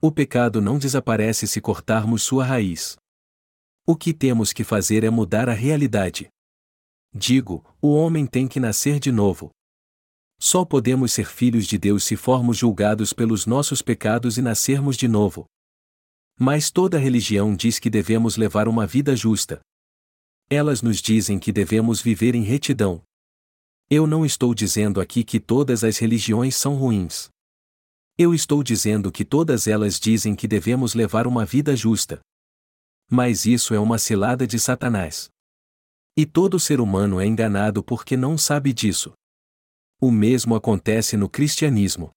O pecado não desaparece se cortarmos sua raiz. O que temos que fazer é mudar a realidade. Digo, o homem tem que nascer de novo. Só podemos ser filhos de Deus se formos julgados pelos nossos pecados e nascermos de novo. Mas toda religião diz que devemos levar uma vida justa. Elas nos dizem que devemos viver em retidão, eu não estou dizendo aqui que todas as religiões são ruins. Eu estou dizendo que todas elas dizem que devemos levar uma vida justa. Mas isso é uma cilada de Satanás. E todo ser humano é enganado porque não sabe disso. O mesmo acontece no cristianismo.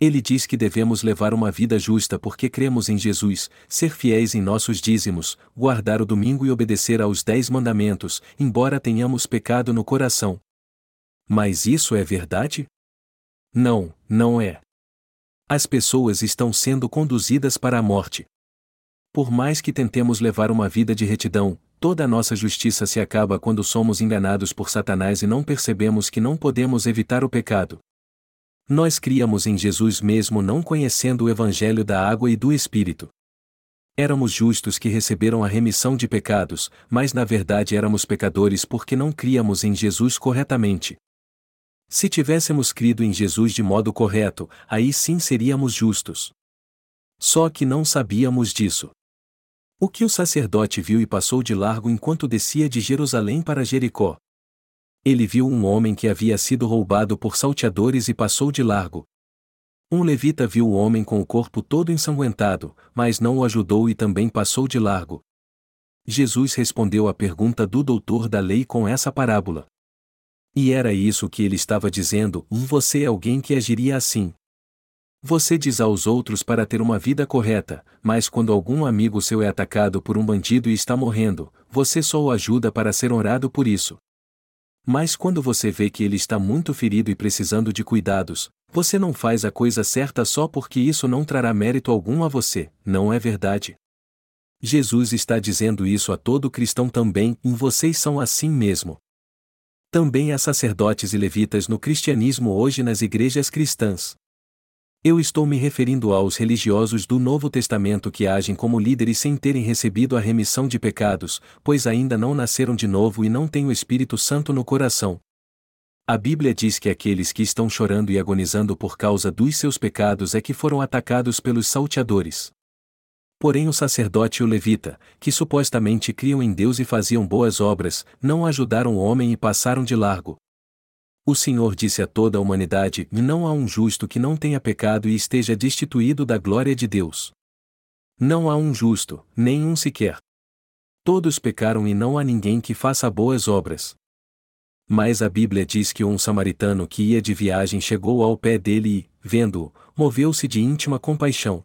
Ele diz que devemos levar uma vida justa porque cremos em Jesus, ser fiéis em nossos dízimos, guardar o domingo e obedecer aos dez mandamentos, embora tenhamos pecado no coração, mas isso é verdade? Não, não é. As pessoas estão sendo conduzidas para a morte. Por mais que tentemos levar uma vida de retidão, toda a nossa justiça se acaba quando somos enganados por Satanás e não percebemos que não podemos evitar o pecado. Nós criamos em Jesus mesmo não conhecendo o Evangelho da água e do Espírito. Éramos justos que receberam a remissão de pecados, mas na verdade éramos pecadores porque não criamos em Jesus corretamente. Se tivéssemos crido em Jesus de modo correto, aí sim seríamos justos. Só que não sabíamos disso. O que o sacerdote viu e passou de largo enquanto descia de Jerusalém para Jericó? Ele viu um homem que havia sido roubado por salteadores e passou de largo. Um levita viu o homem com o corpo todo ensanguentado, mas não o ajudou e também passou de largo. Jesus respondeu à pergunta do doutor da lei com essa parábola. E era isso que ele estava dizendo: você é alguém que agiria assim. Você diz aos outros para ter uma vida correta, mas quando algum amigo seu é atacado por um bandido e está morrendo, você só o ajuda para ser honrado por isso. Mas quando você vê que ele está muito ferido e precisando de cuidados, você não faz a coisa certa só porque isso não trará mérito algum a você, não é verdade? Jesus está dizendo isso a todo cristão também, e vocês são assim mesmo. Também há sacerdotes e levitas no cristianismo hoje nas igrejas cristãs. Eu estou me referindo aos religiosos do Novo Testamento que agem como líderes sem terem recebido a remissão de pecados, pois ainda não nasceram de novo e não têm o Espírito Santo no coração. A Bíblia diz que aqueles que estão chorando e agonizando por causa dos seus pecados é que foram atacados pelos salteadores. Porém, o sacerdote e o levita, que supostamente criam em Deus e faziam boas obras, não ajudaram o homem e passaram de largo. O Senhor disse a toda a humanidade: Não há um justo que não tenha pecado e esteja destituído da glória de Deus. Não há um justo, nem um sequer. Todos pecaram e não há ninguém que faça boas obras. Mas a Bíblia diz que um samaritano que ia de viagem chegou ao pé dele e, vendo-o, moveu-se de íntima compaixão.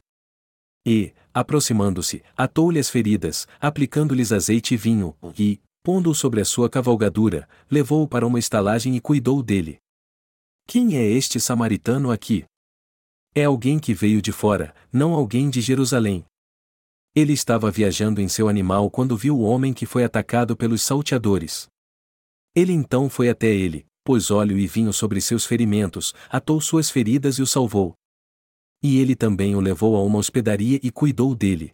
E, aproximando-se, atou-lhe as feridas, aplicando-lhes azeite e vinho, e, pondo-o sobre a sua cavalgadura, levou-o para uma estalagem e cuidou dele. Quem é este samaritano aqui? É alguém que veio de fora, não alguém de Jerusalém. Ele estava viajando em seu animal quando viu o homem que foi atacado pelos salteadores. Ele então foi até ele, pôs óleo e vinho sobre seus ferimentos, atou suas feridas e o salvou. E ele também o levou a uma hospedaria e cuidou dele.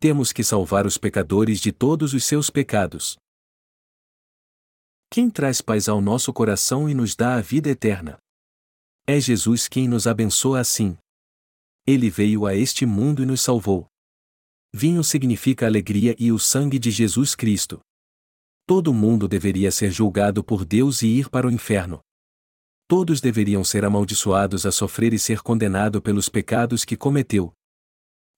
Temos que salvar os pecadores de todos os seus pecados. Quem traz paz ao nosso coração e nos dá a vida eterna? É Jesus quem nos abençoa assim. Ele veio a este mundo e nos salvou. Vinho significa alegria e o sangue de Jesus Cristo. Todo mundo deveria ser julgado por Deus e ir para o inferno. Todos deveriam ser amaldiçoados a sofrer e ser condenado pelos pecados que cometeu.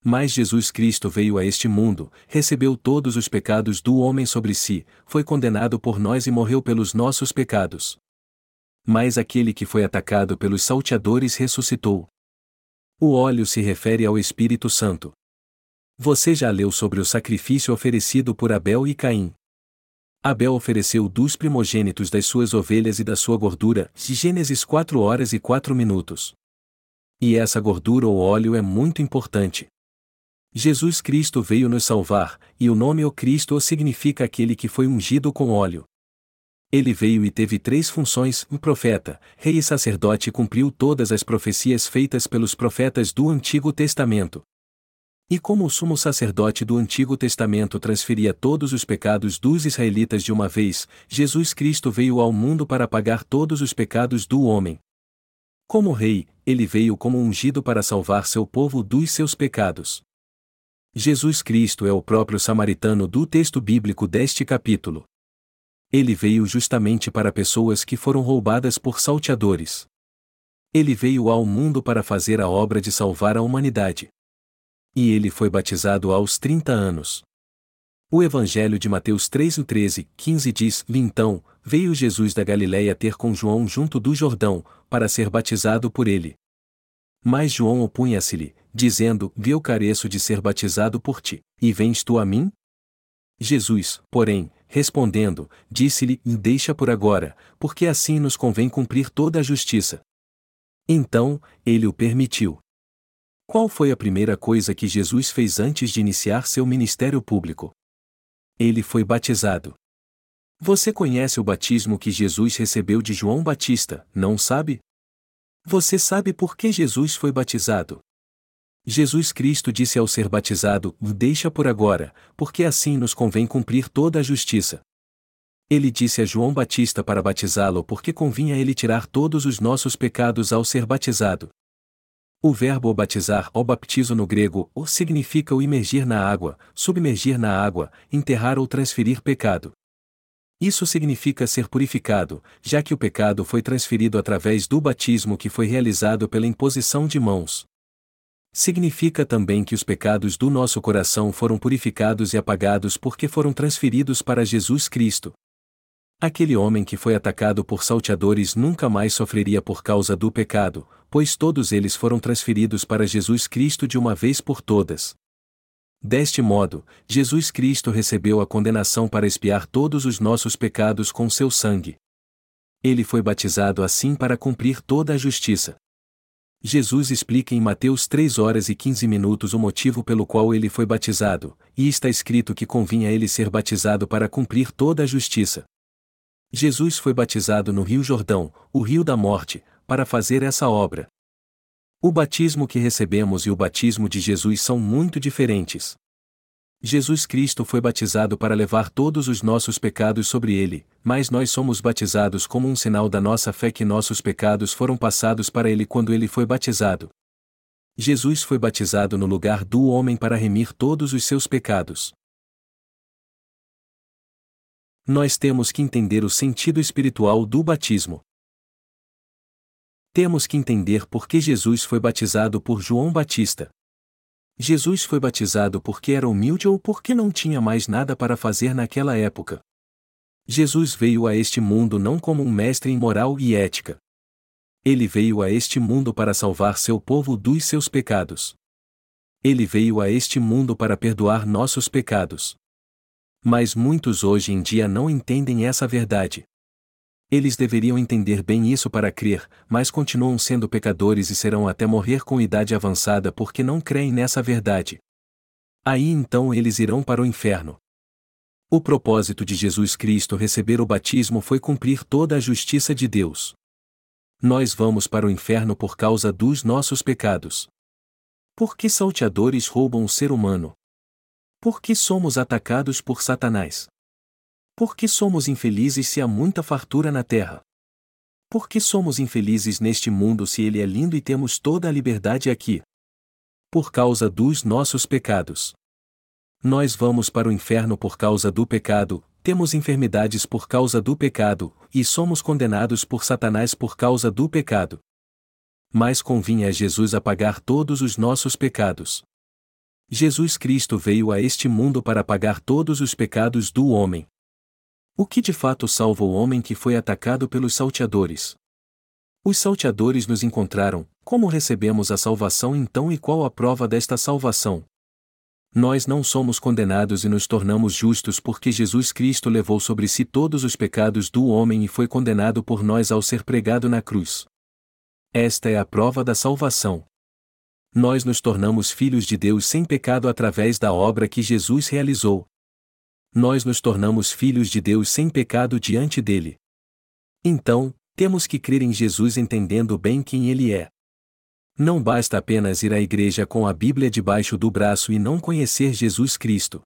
Mas Jesus Cristo veio a este mundo, recebeu todos os pecados do homem sobre si, foi condenado por nós e morreu pelos nossos pecados. Mas aquele que foi atacado pelos salteadores ressuscitou. O óleo se refere ao Espírito Santo. Você já leu sobre o sacrifício oferecido por Abel e Caim. Abel ofereceu dos primogênitos das suas ovelhas e da sua gordura, Gênesis 4 horas e 4 minutos. E essa gordura ou óleo é muito importante. Jesus Cristo veio nos salvar, e o nome O Cristo significa aquele que foi ungido com óleo. Ele veio e teve três funções: um profeta, rei e sacerdote, e cumpriu todas as profecias feitas pelos profetas do Antigo Testamento. E como o sumo sacerdote do Antigo Testamento transferia todos os pecados dos israelitas de uma vez, Jesus Cristo veio ao mundo para pagar todos os pecados do homem. Como rei, ele veio como ungido para salvar seu povo dos seus pecados. Jesus Cristo é o próprio samaritano do texto bíblico deste capítulo. Ele veio justamente para pessoas que foram roubadas por salteadores. Ele veio ao mundo para fazer a obra de salvar a humanidade. E ele foi batizado aos 30 anos. O Evangelho de Mateus 3 e 13, 15 diz: Então, veio Jesus da Galiléia ter com João junto do Jordão, para ser batizado por ele. Mas João opunha-se-lhe, dizendo: Eu careço de ser batizado por ti, e vens tu a mim? Jesus, porém, respondendo, disse-lhe: Deixa por agora, porque assim nos convém cumprir toda a justiça. Então, ele o permitiu. Qual foi a primeira coisa que Jesus fez antes de iniciar seu ministério público? Ele foi batizado. Você conhece o batismo que Jesus recebeu de João Batista, não sabe? Você sabe por que Jesus foi batizado? Jesus Cristo disse ao ser batizado: Deixa por agora, porque assim nos convém cumprir toda a justiça. Ele disse a João Batista para batizá-lo porque convinha ele tirar todos os nossos pecados ao ser batizado. O verbo batizar ou baptizo no grego o significa o imergir na água, submergir na água, enterrar ou transferir pecado. Isso significa ser purificado, já que o pecado foi transferido através do batismo que foi realizado pela imposição de mãos. Significa também que os pecados do nosso coração foram purificados e apagados porque foram transferidos para Jesus Cristo. Aquele homem que foi atacado por salteadores nunca mais sofreria por causa do pecado, pois todos eles foram transferidos para Jesus Cristo de uma vez por todas. Deste modo, Jesus Cristo recebeu a condenação para expiar todos os nossos pecados com seu sangue. Ele foi batizado assim para cumprir toda a justiça. Jesus explica em Mateus 3 horas e 15 minutos o motivo pelo qual ele foi batizado, e está escrito que convinha ele ser batizado para cumprir toda a justiça. Jesus foi batizado no Rio Jordão, o Rio da Morte, para fazer essa obra. O batismo que recebemos e o batismo de Jesus são muito diferentes. Jesus Cristo foi batizado para levar todos os nossos pecados sobre ele, mas nós somos batizados como um sinal da nossa fé que nossos pecados foram passados para ele quando ele foi batizado. Jesus foi batizado no lugar do homem para remir todos os seus pecados. Nós temos que entender o sentido espiritual do batismo. Temos que entender por que Jesus foi batizado por João Batista. Jesus foi batizado porque era humilde ou porque não tinha mais nada para fazer naquela época. Jesus veio a este mundo não como um mestre em moral e ética. Ele veio a este mundo para salvar seu povo dos seus pecados. Ele veio a este mundo para perdoar nossos pecados. Mas muitos hoje em dia não entendem essa verdade. Eles deveriam entender bem isso para crer, mas continuam sendo pecadores e serão até morrer com idade avançada porque não creem nessa verdade. Aí então eles irão para o inferno. O propósito de Jesus Cristo receber o batismo foi cumprir toda a justiça de Deus. Nós vamos para o inferno por causa dos nossos pecados. Por que salteadores roubam o ser humano? Por que somos atacados por Satanás? Por que somos infelizes se há muita fartura na terra? Por que somos infelizes neste mundo se ele é lindo e temos toda a liberdade aqui? Por causa dos nossos pecados. Nós vamos para o inferno por causa do pecado, temos enfermidades por causa do pecado, e somos condenados por Satanás por causa do pecado. Mas convinha a Jesus apagar todos os nossos pecados. Jesus Cristo veio a este mundo para apagar todos os pecados do homem. O que de fato salva o homem que foi atacado pelos salteadores? Os salteadores nos encontraram, como recebemos a salvação então e qual a prova desta salvação? Nós não somos condenados e nos tornamos justos porque Jesus Cristo levou sobre si todos os pecados do homem e foi condenado por nós ao ser pregado na cruz. Esta é a prova da salvação. Nós nos tornamos filhos de Deus sem pecado através da obra que Jesus realizou, nós nos tornamos filhos de Deus sem pecado diante dele. Então, temos que crer em Jesus entendendo bem quem ele é. Não basta apenas ir à igreja com a Bíblia debaixo do braço e não conhecer Jesus Cristo.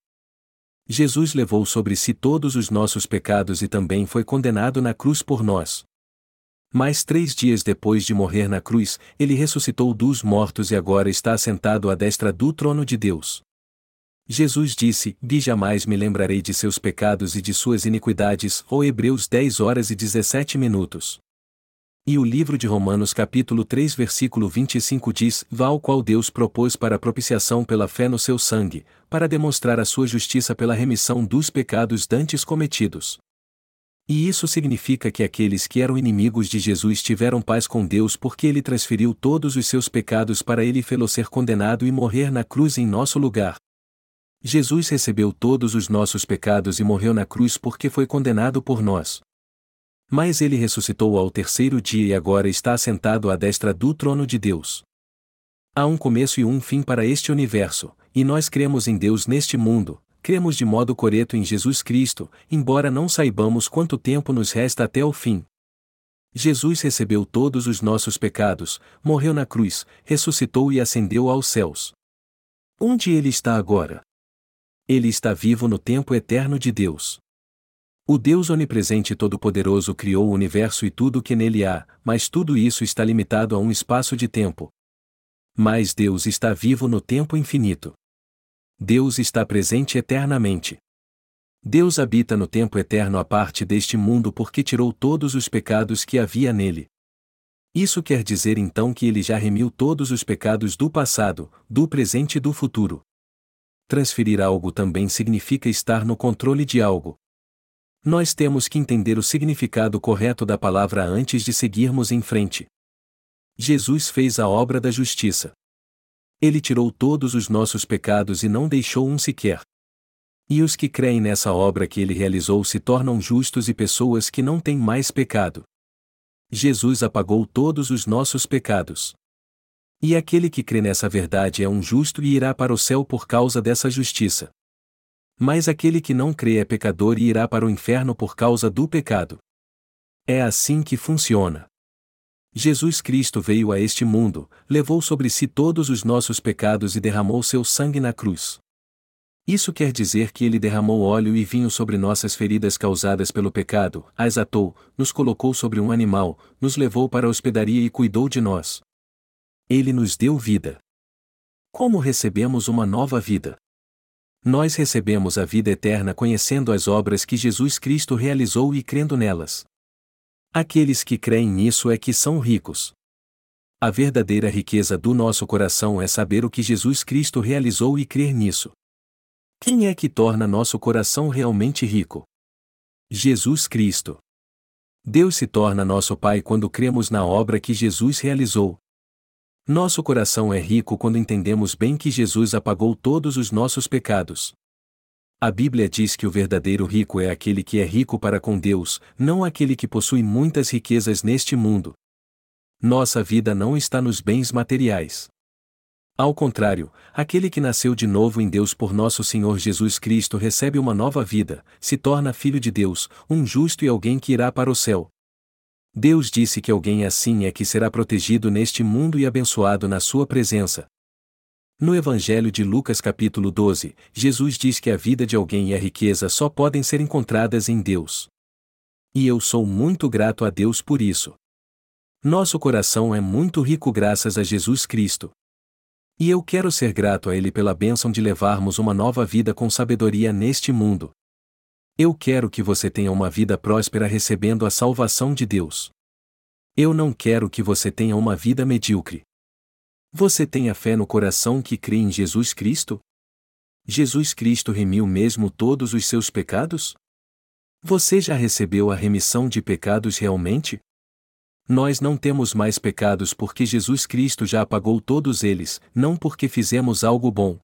Jesus levou sobre si todos os nossos pecados e também foi condenado na cruz por nós. Mas três dias depois de morrer na cruz, ele ressuscitou dos mortos e agora está assentado à destra do trono de Deus. Jesus disse: Bi jamais me lembrarei de seus pecados e de suas iniquidades, ou Hebreus 10 horas e 17 minutos. E o livro de Romanos capítulo 3 versículo 25 diz: Vá ao qual Deus propôs para propiciação pela fé no seu sangue, para demonstrar a sua justiça pela remissão dos pecados dantes cometidos. E isso significa que aqueles que eram inimigos de Jesus tiveram paz com Deus porque ele transferiu todos os seus pecados para ele fê-lo ser condenado e morrer na cruz em nosso lugar. Jesus recebeu todos os nossos pecados e morreu na cruz porque foi condenado por nós. Mas ele ressuscitou ao terceiro dia e agora está assentado à destra do trono de Deus. Há um começo e um fim para este universo, e nós cremos em Deus neste mundo, cremos de modo correto em Jesus Cristo, embora não saibamos quanto tempo nos resta até o fim. Jesus recebeu todos os nossos pecados, morreu na cruz, ressuscitou e ascendeu aos céus. Onde ele está agora? Ele está vivo no tempo eterno de Deus. O Deus onipresente e todo-poderoso criou o universo e tudo o que nele há, mas tudo isso está limitado a um espaço de tempo. Mas Deus está vivo no tempo infinito. Deus está presente eternamente. Deus habita no tempo eterno a parte deste mundo porque tirou todos os pecados que havia nele. Isso quer dizer então que ele já remiu todos os pecados do passado, do presente e do futuro. Transferir algo também significa estar no controle de algo. Nós temos que entender o significado correto da palavra antes de seguirmos em frente. Jesus fez a obra da justiça. Ele tirou todos os nossos pecados e não deixou um sequer. E os que creem nessa obra que ele realizou se tornam justos e pessoas que não têm mais pecado. Jesus apagou todos os nossos pecados. E aquele que crê nessa verdade é um justo e irá para o céu por causa dessa justiça. Mas aquele que não crê é pecador e irá para o inferno por causa do pecado. É assim que funciona. Jesus Cristo veio a este mundo, levou sobre si todos os nossos pecados e derramou seu sangue na cruz. Isso quer dizer que ele derramou óleo e vinho sobre nossas feridas causadas pelo pecado, as atou, nos colocou sobre um animal, nos levou para a hospedaria e cuidou de nós. Ele nos deu vida. Como recebemos uma nova vida? Nós recebemos a vida eterna conhecendo as obras que Jesus Cristo realizou e crendo nelas. Aqueles que creem nisso é que são ricos. A verdadeira riqueza do nosso coração é saber o que Jesus Cristo realizou e crer nisso. Quem é que torna nosso coração realmente rico? Jesus Cristo. Deus se torna nosso Pai quando cremos na obra que Jesus realizou. Nosso coração é rico quando entendemos bem que Jesus apagou todos os nossos pecados. A Bíblia diz que o verdadeiro rico é aquele que é rico para com Deus, não aquele que possui muitas riquezas neste mundo. Nossa vida não está nos bens materiais. Ao contrário, aquele que nasceu de novo em Deus por nosso Senhor Jesus Cristo recebe uma nova vida, se torna filho de Deus, um justo e alguém que irá para o céu. Deus disse que alguém assim é que será protegido neste mundo e abençoado na sua presença. No Evangelho de Lucas capítulo 12, Jesus diz que a vida de alguém e a riqueza só podem ser encontradas em Deus. E eu sou muito grato a Deus por isso. Nosso coração é muito rico graças a Jesus Cristo. E eu quero ser grato a Ele pela bênção de levarmos uma nova vida com sabedoria neste mundo. Eu quero que você tenha uma vida próspera recebendo a salvação de Deus. Eu não quero que você tenha uma vida medíocre. Você tem a fé no coração que crê em Jesus Cristo? Jesus Cristo remiu mesmo todos os seus pecados? Você já recebeu a remissão de pecados realmente? Nós não temos mais pecados porque Jesus Cristo já apagou todos eles, não porque fizemos algo bom.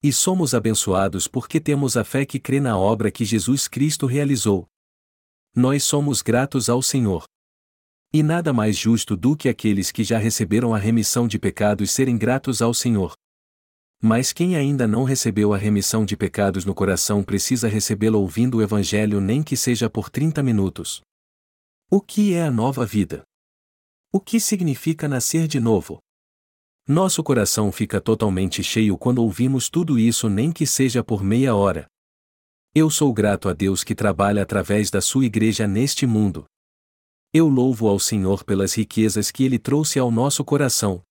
E somos abençoados porque temos a fé que crê na obra que Jesus Cristo realizou. Nós somos gratos ao Senhor. E nada mais justo do que aqueles que já receberam a remissão de pecados serem gratos ao Senhor. Mas quem ainda não recebeu a remissão de pecados no coração precisa recebê-la ouvindo o Evangelho nem que seja por 30 minutos. O que é a nova vida? O que significa nascer de novo? Nosso coração fica totalmente cheio quando ouvimos tudo isso, nem que seja por meia hora. Eu sou grato a Deus que trabalha através da sua igreja neste mundo. Eu louvo ao Senhor pelas riquezas que Ele trouxe ao nosso coração.